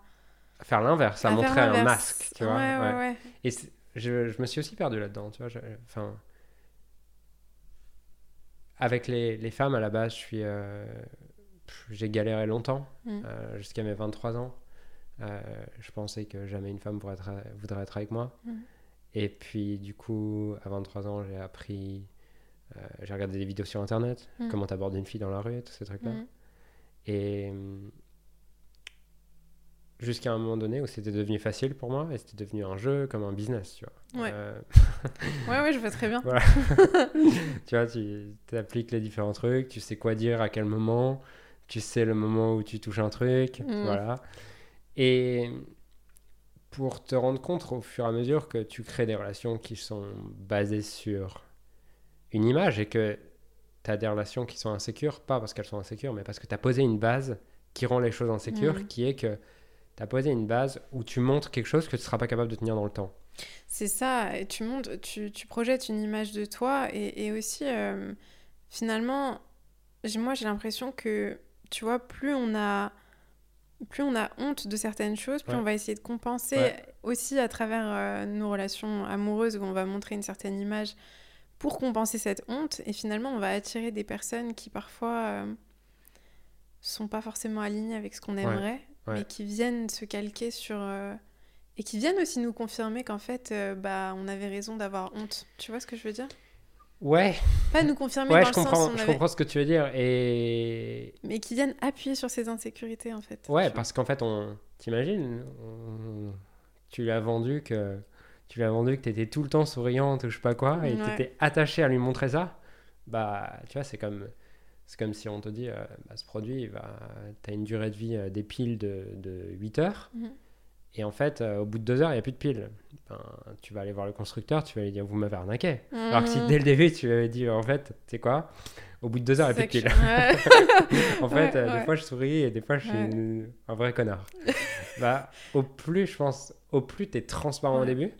À faire l'inverse, à, montrer un masque, tu vois. Ouais, ouais, ouais. ouais. Et je, je me suis aussi perdu là-dedans, tu vois. je- Enfin, avec les, les femmes, à la base, je suis, euh, j'ai galéré longtemps, Mm. euh, jusqu'à mes 23 ans. Euh, je pensais que jamais une femme pourrait voudrait être avec moi. Mm. Et puis, du coup, à 23 ans, j'ai appris, euh, j'ai regardé des vidéos sur Internet, Mm. comment t'aborder une fille dans la rue, tous ces trucs-là. Mm. Et hum, jusqu'à un moment donné où c'était devenu facile pour moi et c'était devenu un jeu comme un business, tu vois. Ouais. Euh, Ouais, ouais, je vois très bien. tu vois, tu appliques les différents trucs, tu sais quoi dire à quel moment, tu sais le moment où tu touches un truc, voilà. Et pour te rendre compte au fur et à mesure que tu crées des relations qui sont basées sur une image et que tu as des relations qui sont insécures, pas parce qu'elles sont insécures, mais parce que tu as posé une base qui rend les choses insécures, qui est que tu as posé une base où tu montres quelque chose que tu ne seras pas capable de tenir dans le temps. C'est ça, et tu montes, tu, tu projettes une image de toi, et, et aussi, euh, finalement, moi j'ai l'impression que, tu vois, plus on a, plus on a honte de certaines choses, plus Ouais. on va essayer de compenser Ouais. aussi à travers euh, nos relations amoureuses où on va montrer une certaine image pour compenser cette honte, et finalement on va attirer des personnes qui parfois euh, sont pas forcément alignées avec ce qu'on aimerait, ouais. mais qui viennent se calquer sur... euh, et qui viennent aussi nous confirmer qu'en fait, euh, bah, on avait raison d'avoir honte. Tu vois ce que je veux dire? Ouais, Pas nous confirmer ouais dans je, le sens comprends, on je avait... comprends ce que tu veux dire. Et Mais qui viennent appuyer sur ces insécurités, en fait. Ouais, Tu parce qu'en fait, on t'imagines, on- tu l'as vendu que tu l'as vendu que t'étais tout le temps souriante ou je sais pas quoi, et Ouais. t'étais attaché à lui montrer ça. Bah, tu vois, c'est comme c'est comme si on te dit, euh, bah, ce produit, va, t'as une durée de vie euh, des piles de, de 8 heures, Mhm. Et en fait, euh, au bout de 2 heures, il n'y a plus de piles. Ben, tu vas aller voir le constructeur, tu vas lui dire, vous m'avez arnaqué. Alors que si dès le début, tu lui avais dit, en fait, tu sais quoi, au bout de 2 heures, il n'y a plus de piles. je- En fait, Ouais, euh, ouais. des fois je souris et des fois je suis Ouais. une- un vrai connard. bah, au plus, je pense, au plus tu es transparent au début,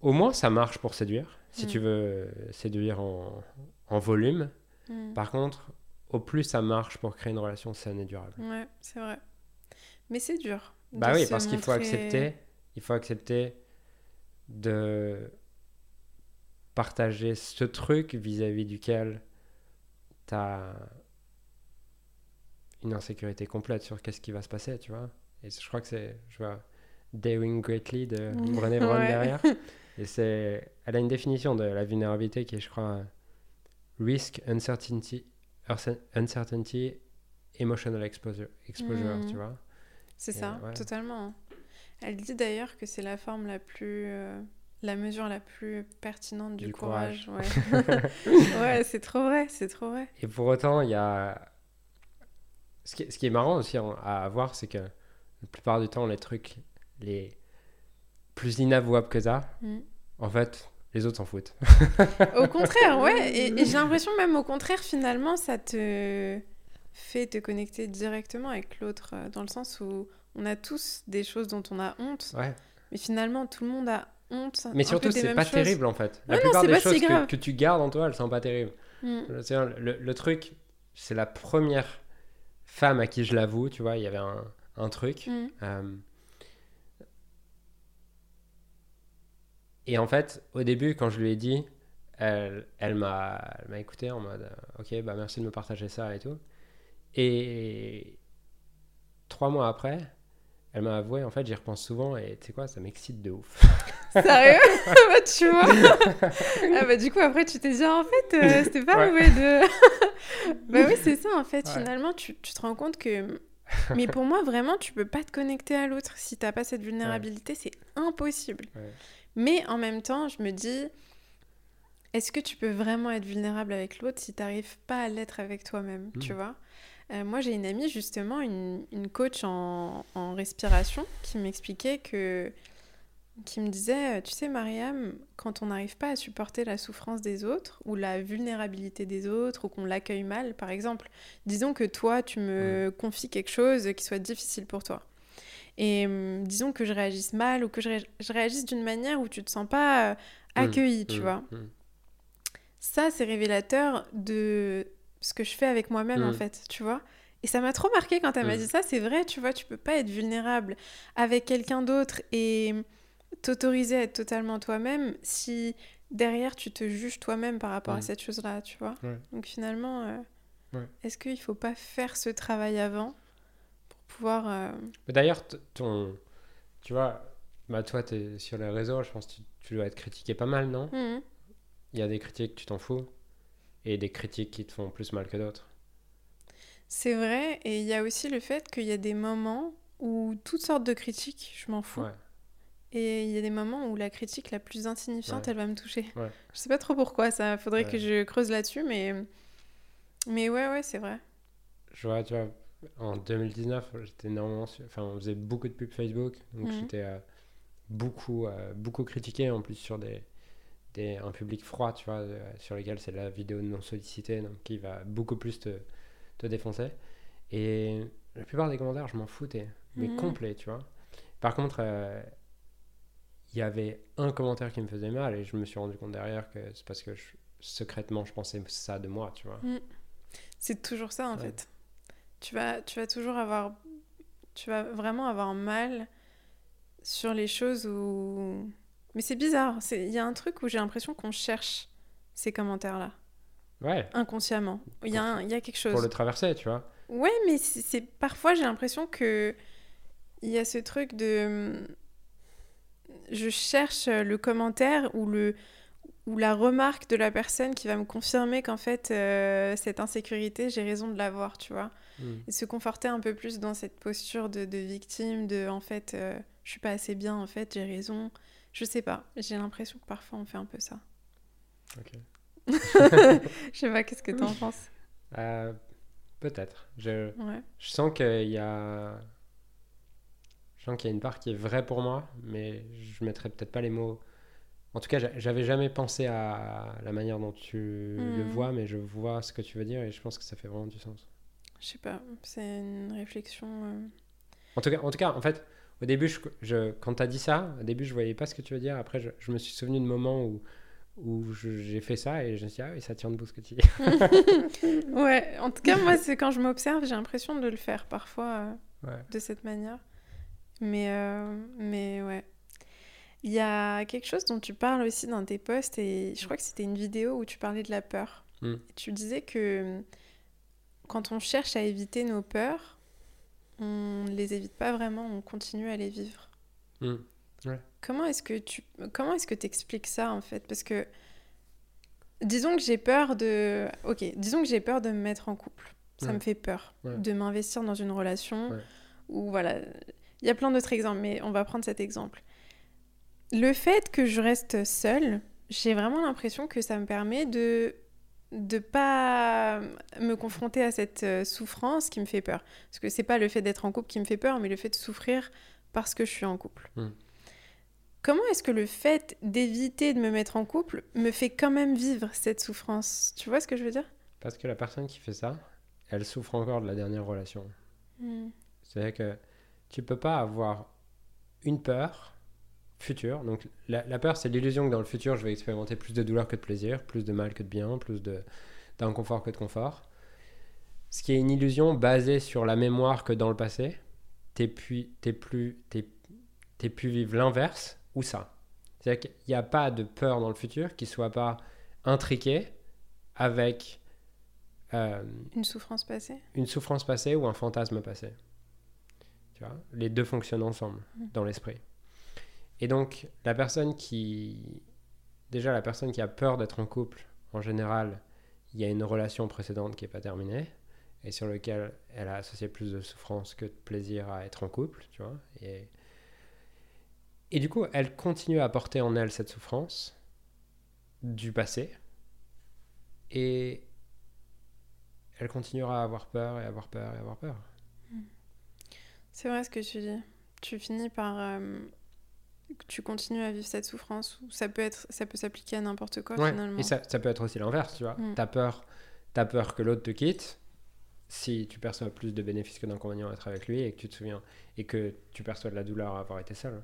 au moins ça marche pour séduire. Si Mm. tu veux séduire en, en volume, Mm. Par contre, au plus ça marche pour créer une relation saine et durable. Ouais, c'est vrai. Mais c'est dur. Bah oui, parce qu'il faut accepter, il faut accepter de partager ce truc vis-à-vis duquel tu as une insécurité complète sur qu'est-ce qui va se passer, tu vois. Et je crois que c'est, je vois, Daring Greatly de Brené Brown Ouais. derrière. Et c'est, elle a une définition de la vulnérabilité qui est, je crois, risk, uncertainty, uncertainty, emotional exposure, exposure Mhm. tu vois. C'est ça, ouais. totalement. Elle dit d'ailleurs que c'est la forme la plus. euh, la mesure la plus pertinente du, Du courage. courage. Ouais, ouais c'est trop vrai, c'est trop vrai. Et pour autant, il y a. Ce qui, ce qui est marrant aussi à voir, c'est que la plupart du temps, les trucs les plus inavouables que ça, Mm. en fait, les autres s'en foutent. Au contraire, ouais. Et, et j'ai l'impression même au contraire, finalement, ça te fait te connecter directement avec l'autre, euh, dans le sens où on a tous des choses dont on a honte, Ouais. mais finalement, tout le monde a honte. Mais surtout, c'est pas choses. terrible en fait. La Ouais, plupart des choses si que, que tu gardes en toi, elles sont pas terribles. Mm. Le, le truc, c'est la première femme à qui je l'avoue, tu vois, il y avait un, un truc. Mm. Euh, Et en fait, au début, quand je lui ai dit, elle, elle m'a elle m'a écouté en mode euh, Ok, bah merci de me partager ça et tout. Et trois mois après, elle m'a avoué En fait, j'y repense souvent et tu sais quoi, ça m'excite de ouf. Sérieux? Bah, tu vois Ah bah du coup après tu t'es dit en fait euh, c'était pas Ouais. mauvais de... bah oui c'est ça en fait Ouais. finalement tu, tu te rends compte que... Mais pour moi vraiment tu peux pas te connecter à l'autre si t'as pas cette vulnérabilité c'est impossible. Mais en même temps je me dis est-ce que tu peux vraiment être vulnérable avec l'autre si t'arrives pas à l'être avec toi-même tu Mm. vois? Euh, moi j'ai une amie justement une, une coach en, en respiration qui m'expliquait que qui me disait, euh, tu sais, Mariam, quand on n'arrive pas à supporter la souffrance des autres ou la vulnérabilité des autres ou qu'on l'accueille mal, par exemple, disons que toi, tu me confies quelque chose qui soit difficile pour toi. Et hum, disons que je réagisse mal ou que je, ré- je réagisse d'une manière où tu te sens pas euh, accueilli, tu Mm, vois. mm. Ça, c'est révélateur de ce que je fais avec moi-même, en Mm. fait, tu vois. Et ça m'a trop marqué quand elle m'a Mm. dit ça. C'est vrai, tu vois, tu peux pas être vulnérable avec quelqu'un d'autre et t'autoriser à être totalement toi-même si derrière tu te juges toi-même par rapport à Mm. cette chose-là, tu vois. Ouais. Donc finalement, euh, Ouais. est-ce qu'il faut pas faire ce travail avant pour pouvoir... euh, Mais D'ailleurs, ton. Tu vois, bah toi, tu es sur les réseaux, je pense que tu, tu dois être critiqué pas mal, non? Il y a des critiques, tu t'en fous, et des critiques qui te font plus mal que d'autres. C'est vrai, et il y a aussi le fait qu'il y a des moments où toutes sortes de critiques, je m'en fous. Ouais. Et il y a des moments où la critique la plus insignifiante, Ouais. elle va me toucher. Ouais. Je sais pas trop pourquoi, ça faudrait que je creuse là-dessus, mais... Mais ouais, ouais, c'est vrai. Je vois, tu vois, en 2019, j'étais énormément. sur- Enfin, on faisait beaucoup de pubs Facebook, donc Mhm. j'étais euh, beaucoup, euh, beaucoup critiqué en plus sur des, des, un public froid, tu vois, euh, sur lequel c'est la vidéo non sollicitée, donc qui va beaucoup plus te, te défoncer. Et la plupart des commentaires, je m'en foutais, mais Mhm. complet, tu vois. Par contre, euh, il y avait un commentaire qui me faisait mal et je me suis rendu compte derrière que c'est parce que je- secrètement je pensais ça de moi, tu vois. C'est toujours ça, en Ouais. fait. Tu vas, tu vas toujours avoir... Tu vas vraiment avoir mal sur les choses où... Mais c'est bizarre. Il y a un truc où j'ai l'impression qu'on cherche ces commentaires-là, Ouais, inconsciemment. Il y, a un- il y a quelque chose. pour le traverser, tu vois. Ouais, mais c'est parfois j'ai l'impression que il y a ce truc de je cherche le commentaire ou le ou la remarque de la personne qui va me confirmer qu'en fait euh, cette insécurité j'ai raison de l'avoir, tu vois, Mm. et se conforter un peu plus dans cette posture de, de victime, de en fait euh, je suis pas assez bien, en fait j'ai raison, je sais pas, j'ai l'impression que parfois on fait un peu ça. Ok. Je sais pas, qu'est-ce que t'en penses? Euh, Peut-être. Je, Ouais. je sens qu'il y a. Je sens qu'il y a une part qui est vraie pour moi, mais je mettrais peut-être pas les mots. En tout cas, j'a- j'avais jamais pensé à la manière dont tu le Mhm. vois, mais je vois ce que tu veux dire et je pense que ça fait vraiment du sens. Je sais pas, c'est une réflexion. euh, En tout cas, en, tout cas, en fait, au début, je, je- quand tu as dit ça, au début, je voyais pas ce que tu veux dire. Après, je, je me suis souvenu de moments où, j'ai fait ça et je me suis dit, ah oui, ça tient debout ce que tu dis. Ouais, en tout cas, moi, c'est quand je m'observe, j'ai l'impression de le faire parfois euh, Ouais. de cette manière. Mais, euh, mais ouais. Il y a quelque chose dont tu parles aussi dans tes posts, et je crois que c'était une vidéo où tu parlais de la peur. Mm. Tu disais que quand on cherche à éviter nos peurs, on ne les évite pas vraiment, on continue à les vivre. Mm. Comment est-ce que tu comment est-ce que expliques ça en fait? Parce que disons que j'ai peur de OK, disons que j'ai peur de me mettre en couple. Ça Ouais. me fait peur Ouais. de m'investir dans une relation ou voilà, il y a plein d'autres exemples mais on va prendre cet exemple. Le fait que je reste seule, j'ai vraiment l'impression que ça me permet de de pas me confronter à cette euh, souffrance qui me fait peur. Parce que c'est pas le fait d'être en couple qui me fait peur, mais le fait de souffrir parce que je suis en couple. Mm. Comment est-ce que le fait d'éviter de me mettre en couple me fait quand même vivre cette souffrance? Tu vois ce que je veux dire? Parce que la personne qui fait ça, elle souffre encore de la dernière relation. C'est-à-dire que tu peux pas avoir une peur future. Donc la, la peur, c'est l'illusion que dans le futur, je vais expérimenter plus de douleur que de plaisir, plus de mal que de bien, plus d'inconfort que de confort. Ce qui est une illusion basée sur la mémoire que dans le passé, t'es plus, t'es plus, t'es, t'es plus vivre l'inverse ou ça. C'est-à-dire qu'il n'y a pas de peur dans le futur qui soit pas intriquée avec euh, Une souffrance passée? une souffrance passée ou un fantasme passé. Tu vois, les deux fonctionnent ensemble Mm. dans l'esprit. Et donc, la personne qui. Déjà, la personne qui a peur d'être en couple, en général, il y a une relation précédente qui n'est pas terminée et sur laquelle elle a associé plus de souffrance que de plaisir à être en couple, tu vois. Et, et du coup, elle continue à porter en elle cette souffrance du passé et elle continuera à avoir peur et avoir peur et avoir peur. C'est vrai ce que tu dis. Tu finis par... euh, tu continues à vivre cette souffrance. Ou ça peut être, ça peut s'appliquer à n'importe quoi Ouais, finalement. Et ça, ça peut être aussi l'inverse, tu vois. Mm. T'as peur, t'as peur que l'autre te quitte si tu perçois plus de bénéfices que d'inconvénients à être avec lui et que tu te souviens et que tu perçois de la douleur à avoir été seul.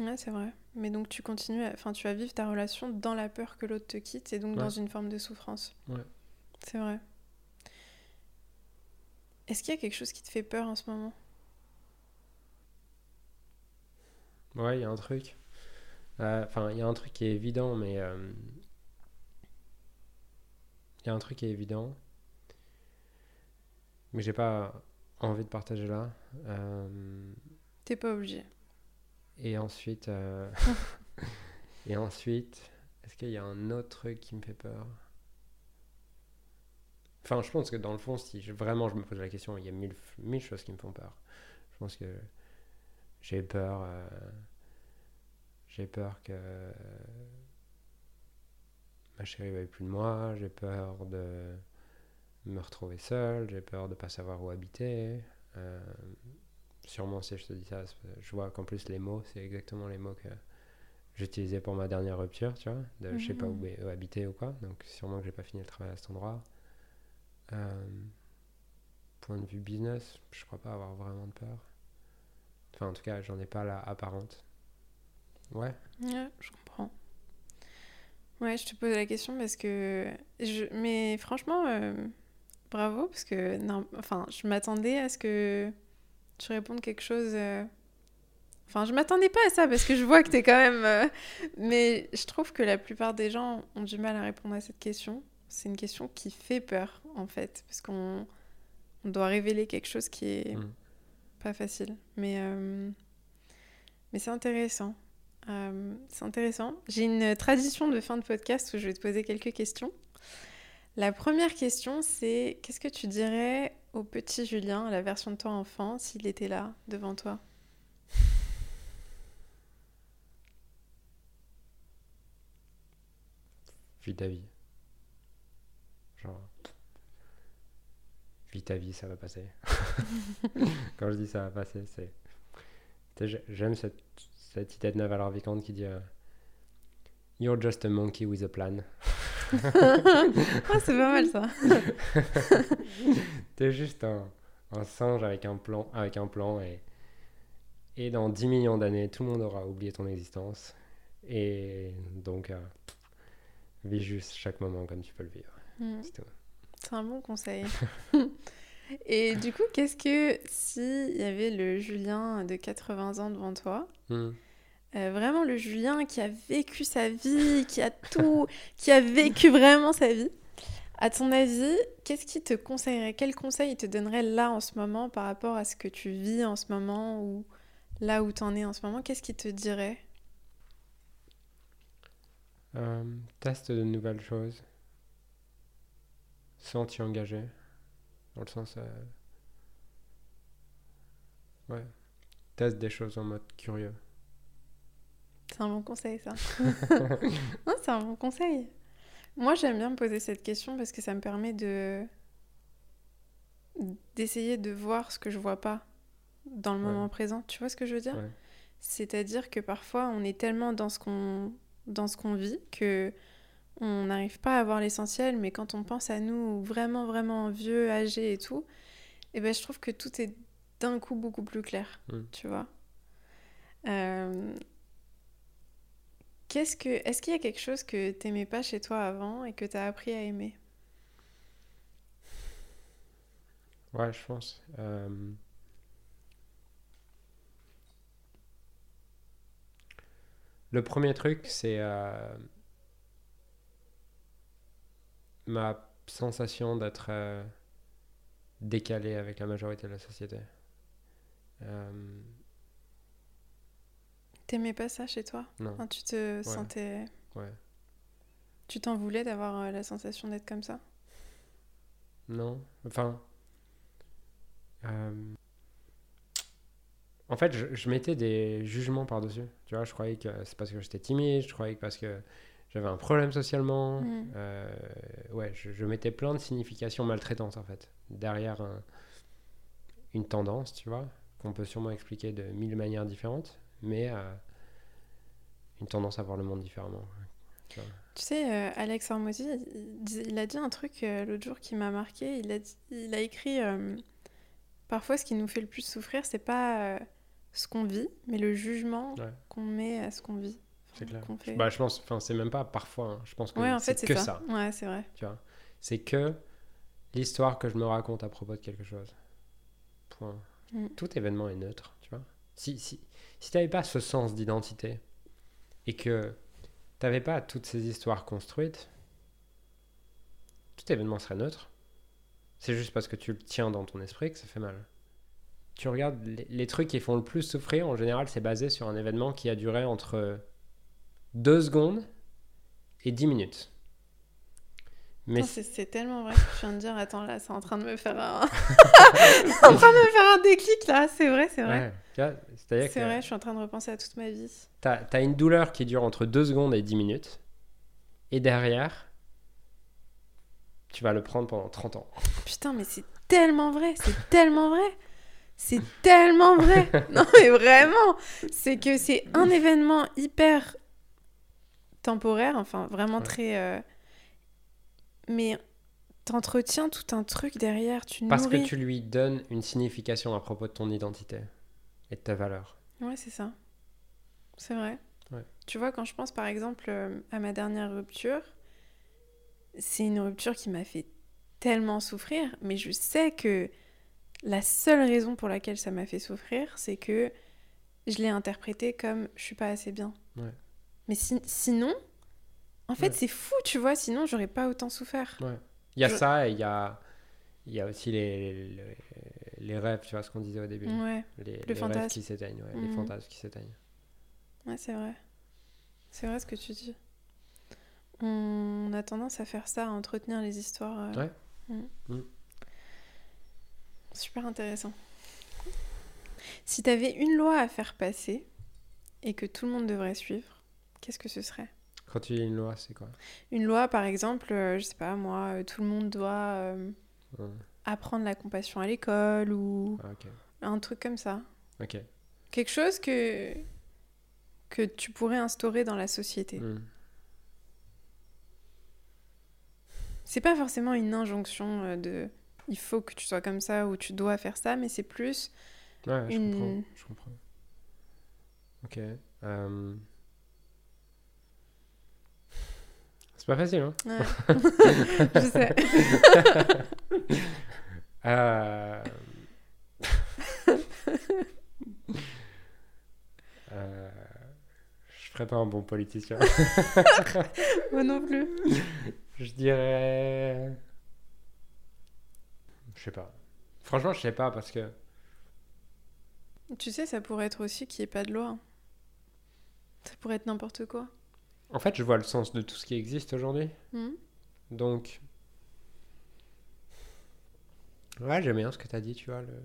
Ouais, c'est vrai. Mais donc tu continues, à... enfin tu vas vivre ta relation dans la peur que l'autre te quitte et donc Ouais. dans une forme de souffrance. Ouais. C'est vrai. Est-ce qu'il y a quelque chose qui te fait peur en ce moment? Ouais, il y a un truc. Euh, Enfin, il y a un truc qui est évident, mais euh, il y a un truc qui est évident, mais j'ai pas envie de partager là. Euh, T'es pas obligé. Et ensuite, et ensuite, est-ce qu'il y a un autre truc qui me fait peur? Enfin, je pense que dans le fond, si je- vraiment je me pose la question, il y a mille, mille choses qui me font peur. Je pense que j'ai peur, euh, j'ai peur que ma chérie veuille plus de moi, j'ai peur de me retrouver seul, j'ai peur de pas savoir où habiter. euh, sûrement si je te dis ça, je vois qu'en plus les mots, c'est exactement les mots que j'utilisais pour ma dernière rupture, tu vois, de je sais pas où, Mhm. où habiter ou quoi, donc sûrement que j'ai pas fini le travail à cet endroit. Euh, point de vue business, je crois pas avoir vraiment de peur. Enfin, en tout cas, j'en ai pas la apparente. Ouais. Ouais, je comprends. Ouais, je te pose la question parce que. Je... Mais franchement, euh, bravo, parce que. Non, enfin, je m'attendais à ce que tu répondes quelque chose. euh, Enfin, je m'attendais pas à ça parce que je vois que t'es quand même. euh, Mais je trouve que la plupart des gens ont du mal à répondre à cette question. C'est une question qui fait peur, en fait, parce qu'on on doit révéler quelque chose qui est Mm. Pas facile. Mais, euh, mais c'est intéressant. Euh, c'est intéressant. J'ai une tradition de fin de podcast où je vais te poser quelques questions. La première question, c'est qu'est-ce que tu dirais au petit Julien, la version de toi enfant, s'il était là devant toi? Vis ta vie. Genre. Vis ta vie, ça va passer. Quand je dis ça va passer, c'est. J'aime cette, cette idée de Naval Ravikant qui dit euh, You're just a monkey with a plan. Ah, c'est pas mal ça. T'es juste un, un singe avec un plan, avec un plan et, et dans 10 millions d'années, tout le monde aura oublié ton existence. Et donc, euh, vis juste chaque moment comme tu peux le vivre. Mm. C'est tout. C'est un bon conseil. Et du coup, qu'est-ce que si il y avait le Julien de 80 ans devant toi, Hmm. euh, vraiment le Julien qui a vécu sa vie, qui a tout, qui a vécu vraiment sa vie, à ton avis, qu'est-ce qu'il te conseillerait Quel conseil il te donnerait là en ce moment par rapport à ce que tu vis en ce moment ou là où tu en es en ce moment Qu'est-ce qu'il te dirait? Euh, teste de nouvelles choses sans t'y engager. Dans le sens. euh, Ouais. Teste des choses en mode curieux. C'est un bon conseil, ça. non, c'est un bon conseil. Moi, j'aime bien me poser cette question parce que ça me permet de d'essayer de voir ce que je vois pas dans le Ouais. moment présent. Tu vois ce que je veux dire? Ouais. C'est-à-dire que parfois, on est tellement dans ce qu'on dans ce qu'on vit que on n'arrive pas à voir l'essentiel, mais quand on pense à nous vraiment, vraiment vieux, âgés et tout, et ben, je trouve que tout est d'un coup beaucoup plus clair, Mm. tu vois. Euh, Qu'est-ce que, est-ce qu'il y a quelque chose que t'aimais pas chez toi avant et que t'as appris à aimer? Ouais, je pense. Euh, Le premier truc, c'est euh, ma sensation d'être euh, décalé avec la majorité de la société. Euh, T'aimais pas ça chez toi? Non, Tu te sentais... ouais. Tu t'en voulais d'avoir euh, la sensation d'être comme ça? Non, enfin. euh, En fait, je, je mettais des jugements par-dessus. Tu vois, je croyais que c'est parce que j'étais timide, je croyais que parce que j'avais un problème socialement. Mm. euh, ouais, je, je mettais plein de significations maltraitantes en fait, derrière un- une tendance, tu vois, qu'on peut sûrement expliquer de mille manières différentes, mais euh, une tendance à voir le monde différemment. Tu sais, euh, Alex Hormozy, il, a dit un truc l'autre jour qui m'a marqué. Il a, dit- il a écrit Parfois, ce qui nous fait le plus souffrir, c'est pas ce qu'on vit, mais le jugement Ouais. qu'on met à ce qu'on vit. C'est clair. fait. Bah, je pense, enfin, c'est même pas parfois. hein. Je pense que ouais, en c'est fait, c'est que ça. ça. Ouais, c'est vrai. tu vois. C'est que l'histoire que je me raconte à propos de quelque chose. Point. Mm. Tout événement est neutre, tu vois. Si, si, si tu n'avais pas ce sens d'identité et que tu n'avais pas toutes ces histoires construites, tout événement serait neutre. C'est juste parce que tu le tiens dans ton esprit que ça fait mal. Tu regardes les, les trucs qui font le plus souffrir, en général, c'est basé sur un événement qui a duré entre 2 secondes et 10 minutes. Mais C'est tellement vrai que je viens de dire Attends, là, c'est en train de me faire un. c'est en train de me faire un déclic, là. C'est vrai, c'est vrai. Ouais, C'est que vrai, je suis en train de repenser à toute ma vie. t'as as une douleur qui dure entre 2 secondes et 10 minutes, et derrière, tu vas le prendre pendant 30 ans. Putain, mais c'est tellement vrai, c'est tellement vrai. C'est tellement vrai. Non, mais vraiment, c'est que c'est un événement hyper temporaire, enfin vraiment Ouais. très. euh, Mais t'entretiens tout un truc derrière, tu Parce nourris. que tu lui donnes une signification à propos de ton identité et de ta valeur. Ouais, c'est ça. C'est vrai. Ouais. Tu vois, quand je pense par exemple euh, à ma dernière rupture, c'est une rupture qui m'a fait tellement souffrir, mais je sais que la seule raison pour laquelle ça m'a fait souffrir, c'est que je l'ai interprété comme je suis pas assez bien. Ouais. Mais si- sinon, en fait, Ouais. c'est fou, tu vois, sinon j'aurais pas autant souffert. Ouais. Il y a Je- ça et il y a, y a aussi les, les, les rêves, tu vois ce qu'on disait au début. Ouais, Les, Le les rêves qui s'éteignent, ouais, les Mhm. fantasmes qui s'éteignent. ouais, c'est vrai. C'est vrai ce que tu dis. On a tendance à faire ça, à entretenir les histoires. euh, Ouais. Mm. Mm. Super intéressant. Si tu avais une loi à faire passer et que tout le monde devrait suivre, qu'est-ce que ce serait? Quand tu lis une loi, c'est quoi? Une loi, par exemple, euh, je sais pas moi, euh, tout le monde doit euh, Ouais. apprendre la compassion à l'école ou Ah, un truc comme ça. Ok. Quelque chose que que tu pourrais instaurer dans la société. Hmm. C'est pas forcément une injonction euh, de il faut que tu sois comme ça ou tu dois faire ça, mais c'est plus Ouais, je comprends. Je comprends. Ok. Pas facile, hein Ouais. je sais. Euh... euh, Je ferais pas un bon politicien. Moi non plus. Je dirais. Je sais pas. Franchement, je sais pas parce que. Tu sais, ça pourrait être aussi qu'il n'y ait pas de loi. Ça pourrait être n'importe quoi. En fait, je vois le sens de tout ce qui existe aujourd'hui. Hmm Donc. Ouais, j'aime bien ce que tu as dit, tu vois, le,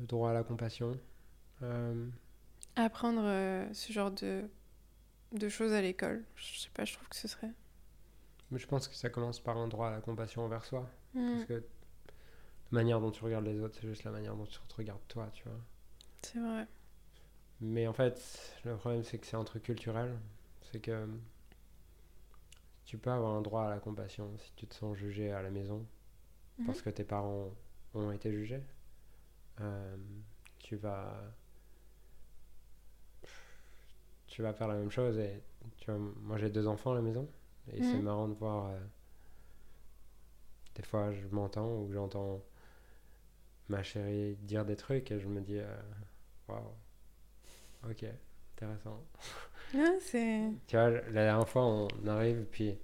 le droit à la compassion. Euh, Apprendre euh, ce genre de, de choses à l'école. Je sais pas, je trouve que ce serait. Mais je pense que ça commence par un droit à la compassion envers soi. Hmm, Parce que la manière dont tu regardes les autres, c'est juste la manière dont tu te regardes toi, tu vois. C'est vrai. Mais en fait, le problème, c'est que c'est un truc culturel. C'est que tu peux avoir un droit à la compassion si tu te sens jugé à la maison parce que tes parents ont été jugés. Euh, tu vas tu vas faire la même chose et tu vois, moi j'ai deux enfants à la maison et c'est Mhm. marrant de voir euh, des fois je m'entends ou j'entends ma chérie dire des trucs et je me dis euh, waouh ok intéressant Ah, c'est. tu vois la dernière fois on arrive puis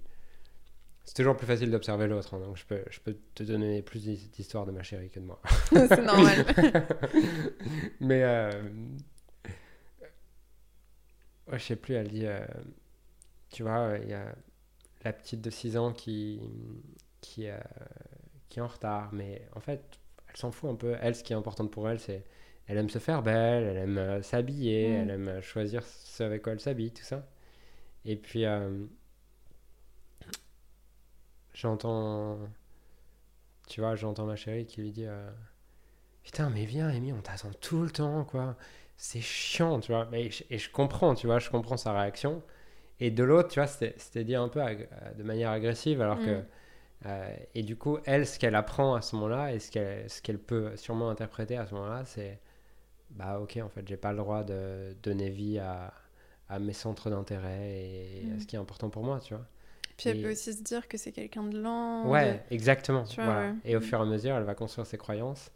c'est toujours plus facile d'observer l'autre hein, donc je peux je peux te donner plus d'hi- d'histoires de ma chérie que de moi c'est normal. Mais euh, ouais, je sais plus, elle dit, euh, tu vois, il y a la petite de 6 ans qui, qui, euh, qui est en retard, mais en fait, elle s'en fout un peu. Elle, ce qui est important pour elle, c'est elle aime se faire belle, elle aime euh, s'habiller, elle aime euh, choisir ce avec quoi elle s'habille, tout ça. Et puis, euh, j'entends, tu vois, j'entends ma chérie qui lui dit, euh, putain, mais viens, Amy, on t'attend tout le temps, quoi. C'est chiant, tu vois. Mais je- et je comprends, tu vois, je comprends sa réaction. Et de l'autre, tu vois, c'était dit un peu de manière agressive, alors que. Euh, et du coup, elle, ce qu'elle apprend à ce moment-là, et ce qu'elle ce qu'elle peut sûrement interpréter à ce moment-là, c'est bah, ok, en fait, j'ai pas le droit de donner vie à, à mes centres d'intérêt et à Mm. ce qui est important pour moi, tu vois. Puis elle peut aussi se dire que c'est quelqu'un de lent. Ouais, exactement. Tu vois, voilà. ouais. Et au fur et à mesure, elle va construire ses croyances.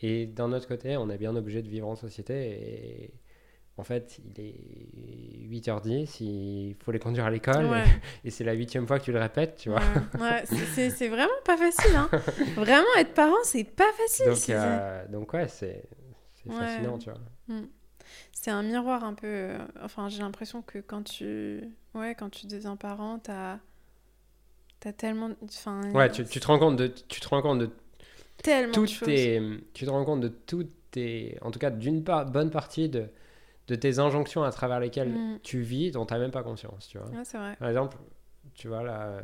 Et d'un autre côté, on est bien obligé de vivre en société. Et en fait, il est 8h10, il faut les conduire à l'école. Ouais. Et, c'est la huitième fois que tu le répètes, tu vois. Ouais, ouais, c'est- vraiment pas facile. Hein. Vraiment, être parent, c'est pas facile. Donc, euh, donc ouais, c'est c'est Ouais. fascinant, tu vois. C'est un miroir un peu. euh, Enfin, j'ai l'impression que quand tu. Ouais, quand tu deviens parent, t'as. T'as tellement. Enfin, Ouais, tu, tu te rends compte de, tu te rends compte de tellement de toutes choses. tes, tu te rends compte de toutes tes, en tout cas d'une part, bonne partie de, de tes injonctions à travers lesquelles Mm. tu vis dont tu n'as même pas conscience, tu vois. Ouais, c'est vrai. Par exemple, tu vois là,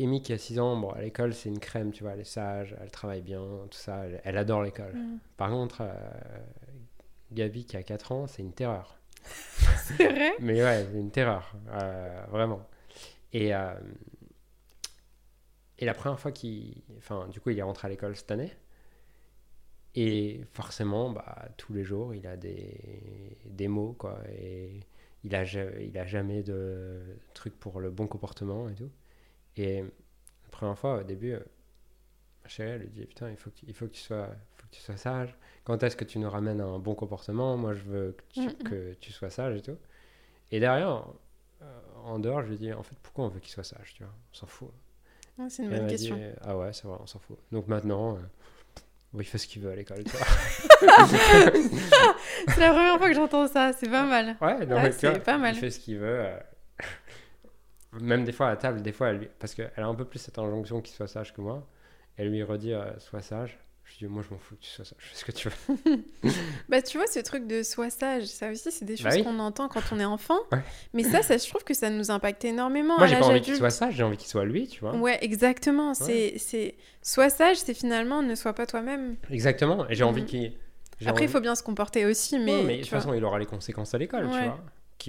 Amy qui a 6 ans, bon, à l'école c'est une crème, tu vois, elle est sage, elle travaille bien, tout ça, elle, elle adore l'école. Mm. Par contre, euh, Gabi qui a 4 ans, c'est une terreur. C'est vrai? Mais ouais, c'est une terreur, euh, vraiment. Et, euh, et la première fois qu'il. Enfin, du coup, il est rentré à l'école cette année. Et forcément, bah, tous les jours, il a des, des mots, quoi. Et il a, il a jamais de truc pour le bon comportement et tout. Et la première fois, au début, ma chérie, elle lui dit Putain, il faut que il faut que tu, sois, faut que tu sois sage. Quand est-ce que tu nous ramènes à un bon comportement? Moi, je veux que tu, que tu sois sage et tout. Et derrière, euh, en dehors, je lui dis En fait, pourquoi on veut qu'il soit sage tu vois? On s'en fout. Ouais, C'est une bonne dit, question. ah ouais, c'est vrai, on s'en fout. Donc maintenant, euh, il fait ce qu'il veut à l'école. C'est la première fois que j'entends ça, c'est pas mal. ouais, non, Ouais, mais tu c'est vois, pas mal. il fait ce qu'il veut. euh, Même des fois à table, des fois, elle parce qu'elle a un peu plus cette injonction qu'il soit sage que moi. Elle lui redit, euh, sois sage. Je dis, moi, je m'en fous que tu sois sage, fais ce que tu veux. Bah, tu vois, ce truc de sois sage, ça aussi, c'est des Bah choses oui. qu'on entend quand on est enfant. Ouais. Mais ça, ça, je trouve que ça nous impacte énormément moi, j'ai pas envie qu'il soit sage, j'ai envie qu'il soit lui, tu vois. Ouais, exactement. C'est, c'est, sois sage, c'est finalement ne sois pas toi-même. Exactement. Et j'ai envie Mhm. qu'il. Après, il envie- faut bien se comporter aussi, mais, Ouais, mais de toute façon, il aura les conséquences à l'école, tu Ouais. vois.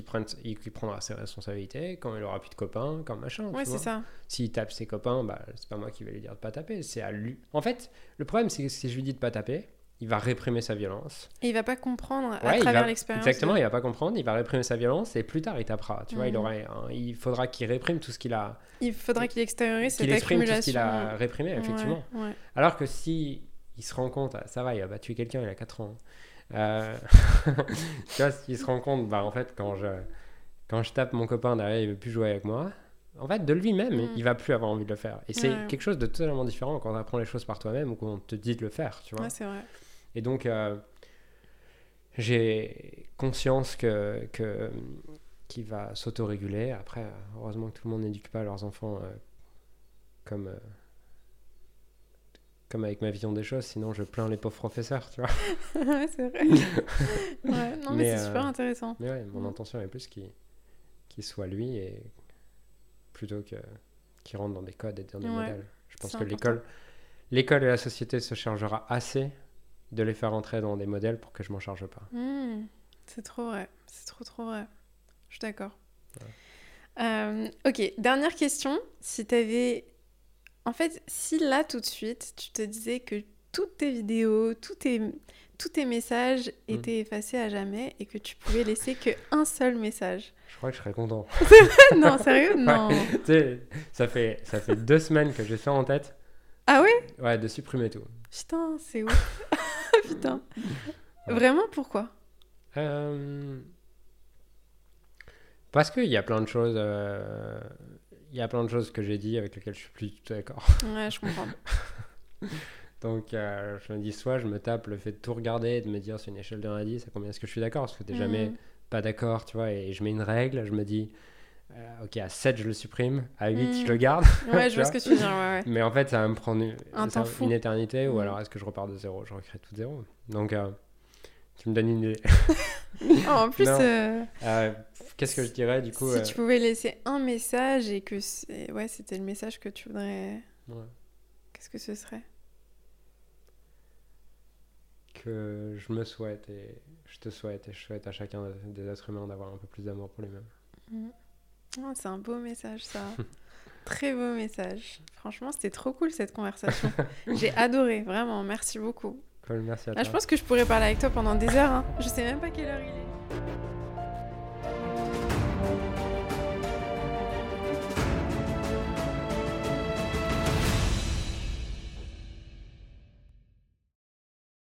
Prenne, qu'il prendra ses responsabilités quand il aura plus de copains, comme machin. Ouais, c'est ça. S'il tape ses copains, bah, c'est pas moi qui vais lui dire de pas taper, c'est à lui. En fait, le problème, c'est que si je lui dis de pas taper, il va réprimer sa violence. Et il va pas comprendre à Ouais, travers l'expérience. Exactement, il va pas comprendre, il va réprimer sa violence et plus tard il tapera. Tu vois, il Mhm. aurait, un- il faudra qu'il réprime tout ce qu'il a, Il faudra qu'il extériorise cette qu'il exprime tout ce accumulation. qu'il a réprimé, effectivement. Ouais, ouais. Alors que si il se rend compte, ah, ça va, il a pas tué quelqu'un, il a 4 ans. Euh, tu vois, s'il se rend compte, bah en fait, quand je, quand je tape mon copain derrière, il veut plus jouer avec moi. En fait, de lui-même, Mm. il va plus avoir envie de le faire. Et c'est quelque chose de totalement différent quand on apprend les choses par toi-même ou qu'on te dit de le faire, tu vois. Ouais, c'est vrai. Et donc, euh, j'ai conscience que, que qu'il va s'autoréguler. Après, heureusement que tout le monde n'éduque pas leurs enfants euh, comme, comme avec ma vision des choses, sinon je plains les pauvres professeurs, tu vois. ouais, c'est vrai. ouais, non, mais, Mais, c'est euh, super intéressant. Mais ouais, mon Mm. intention est plus qu'il soit lui et plutôt que qu'il rentre dans des codes et dans des Ouais, modèles. Je pense que l'école, l'école et la société se chargera assez de les faire entrer dans des modèles pour que je m'en charge pas. Hmm, c'est trop vrai. C'est trop, trop vrai. Je suis d'accord. Euh, ok, dernière question. Si t'avais. En fait, si là, tout de suite, tu te disais que toutes tes vidéos, tous tes, tous tes messages Hmm. étaient effacés à jamais et que tu pouvais laisser qu'un seul message. Je crois que je serais content. non, sérieux? Non. tu sais, ça fait, ça fait deux semaines que j'ai ça en tête. Ah ouais? Ouais, de supprimer tout. Putain, c'est ouf. Putain. Vraiment, pourquoi? Euh, Parce qu'il y a plein de choses. euh, Il y a plein de choses que j'ai dit avec lesquelles je suis plus du tout d'accord. Ouais, je comprends. Donc, euh, je me dis, soit je me tape le fait de tout regarder et de me dire, c'est une échelle de 1 à 10, à combien est-ce que je suis d'accord Parce que t'es jamais Hmm. pas d'accord, tu vois, et je mets une règle, je me dis, euh, ok, à 7, je le supprime, à 8, Mm. je le garde. Ouais, je vois ce que tu veux dire. Ouais, ouais. Mais en fait, ça va me prendre une, Un éternité, ou Mm. alors est-ce que je repars de zéro Je recrée tout de zéro. Donc, euh, tu me donnes une idée. Oh, en plus, Non. euh, Euh, Qu'est-ce que je dirais, du coup si euh, tu pouvais laisser un message et que ouais, c'était le message que tu voudrais, ouais, qu'est-ce que ce serait? Que je me souhaite, et je te souhaite, et je souhaite à chacun des êtres humains d'avoir un peu plus d'amour pour lui-même. Oh, C'est un beau message, ça. Très beau message. Franchement, c'était trop cool cette conversation. J'ai adoré, vraiment. Merci beaucoup. Cool, merci à Là, toi. je pense que je pourrais parler avec toi pendant des heures. hein. Je sais même pas quelle heure il est.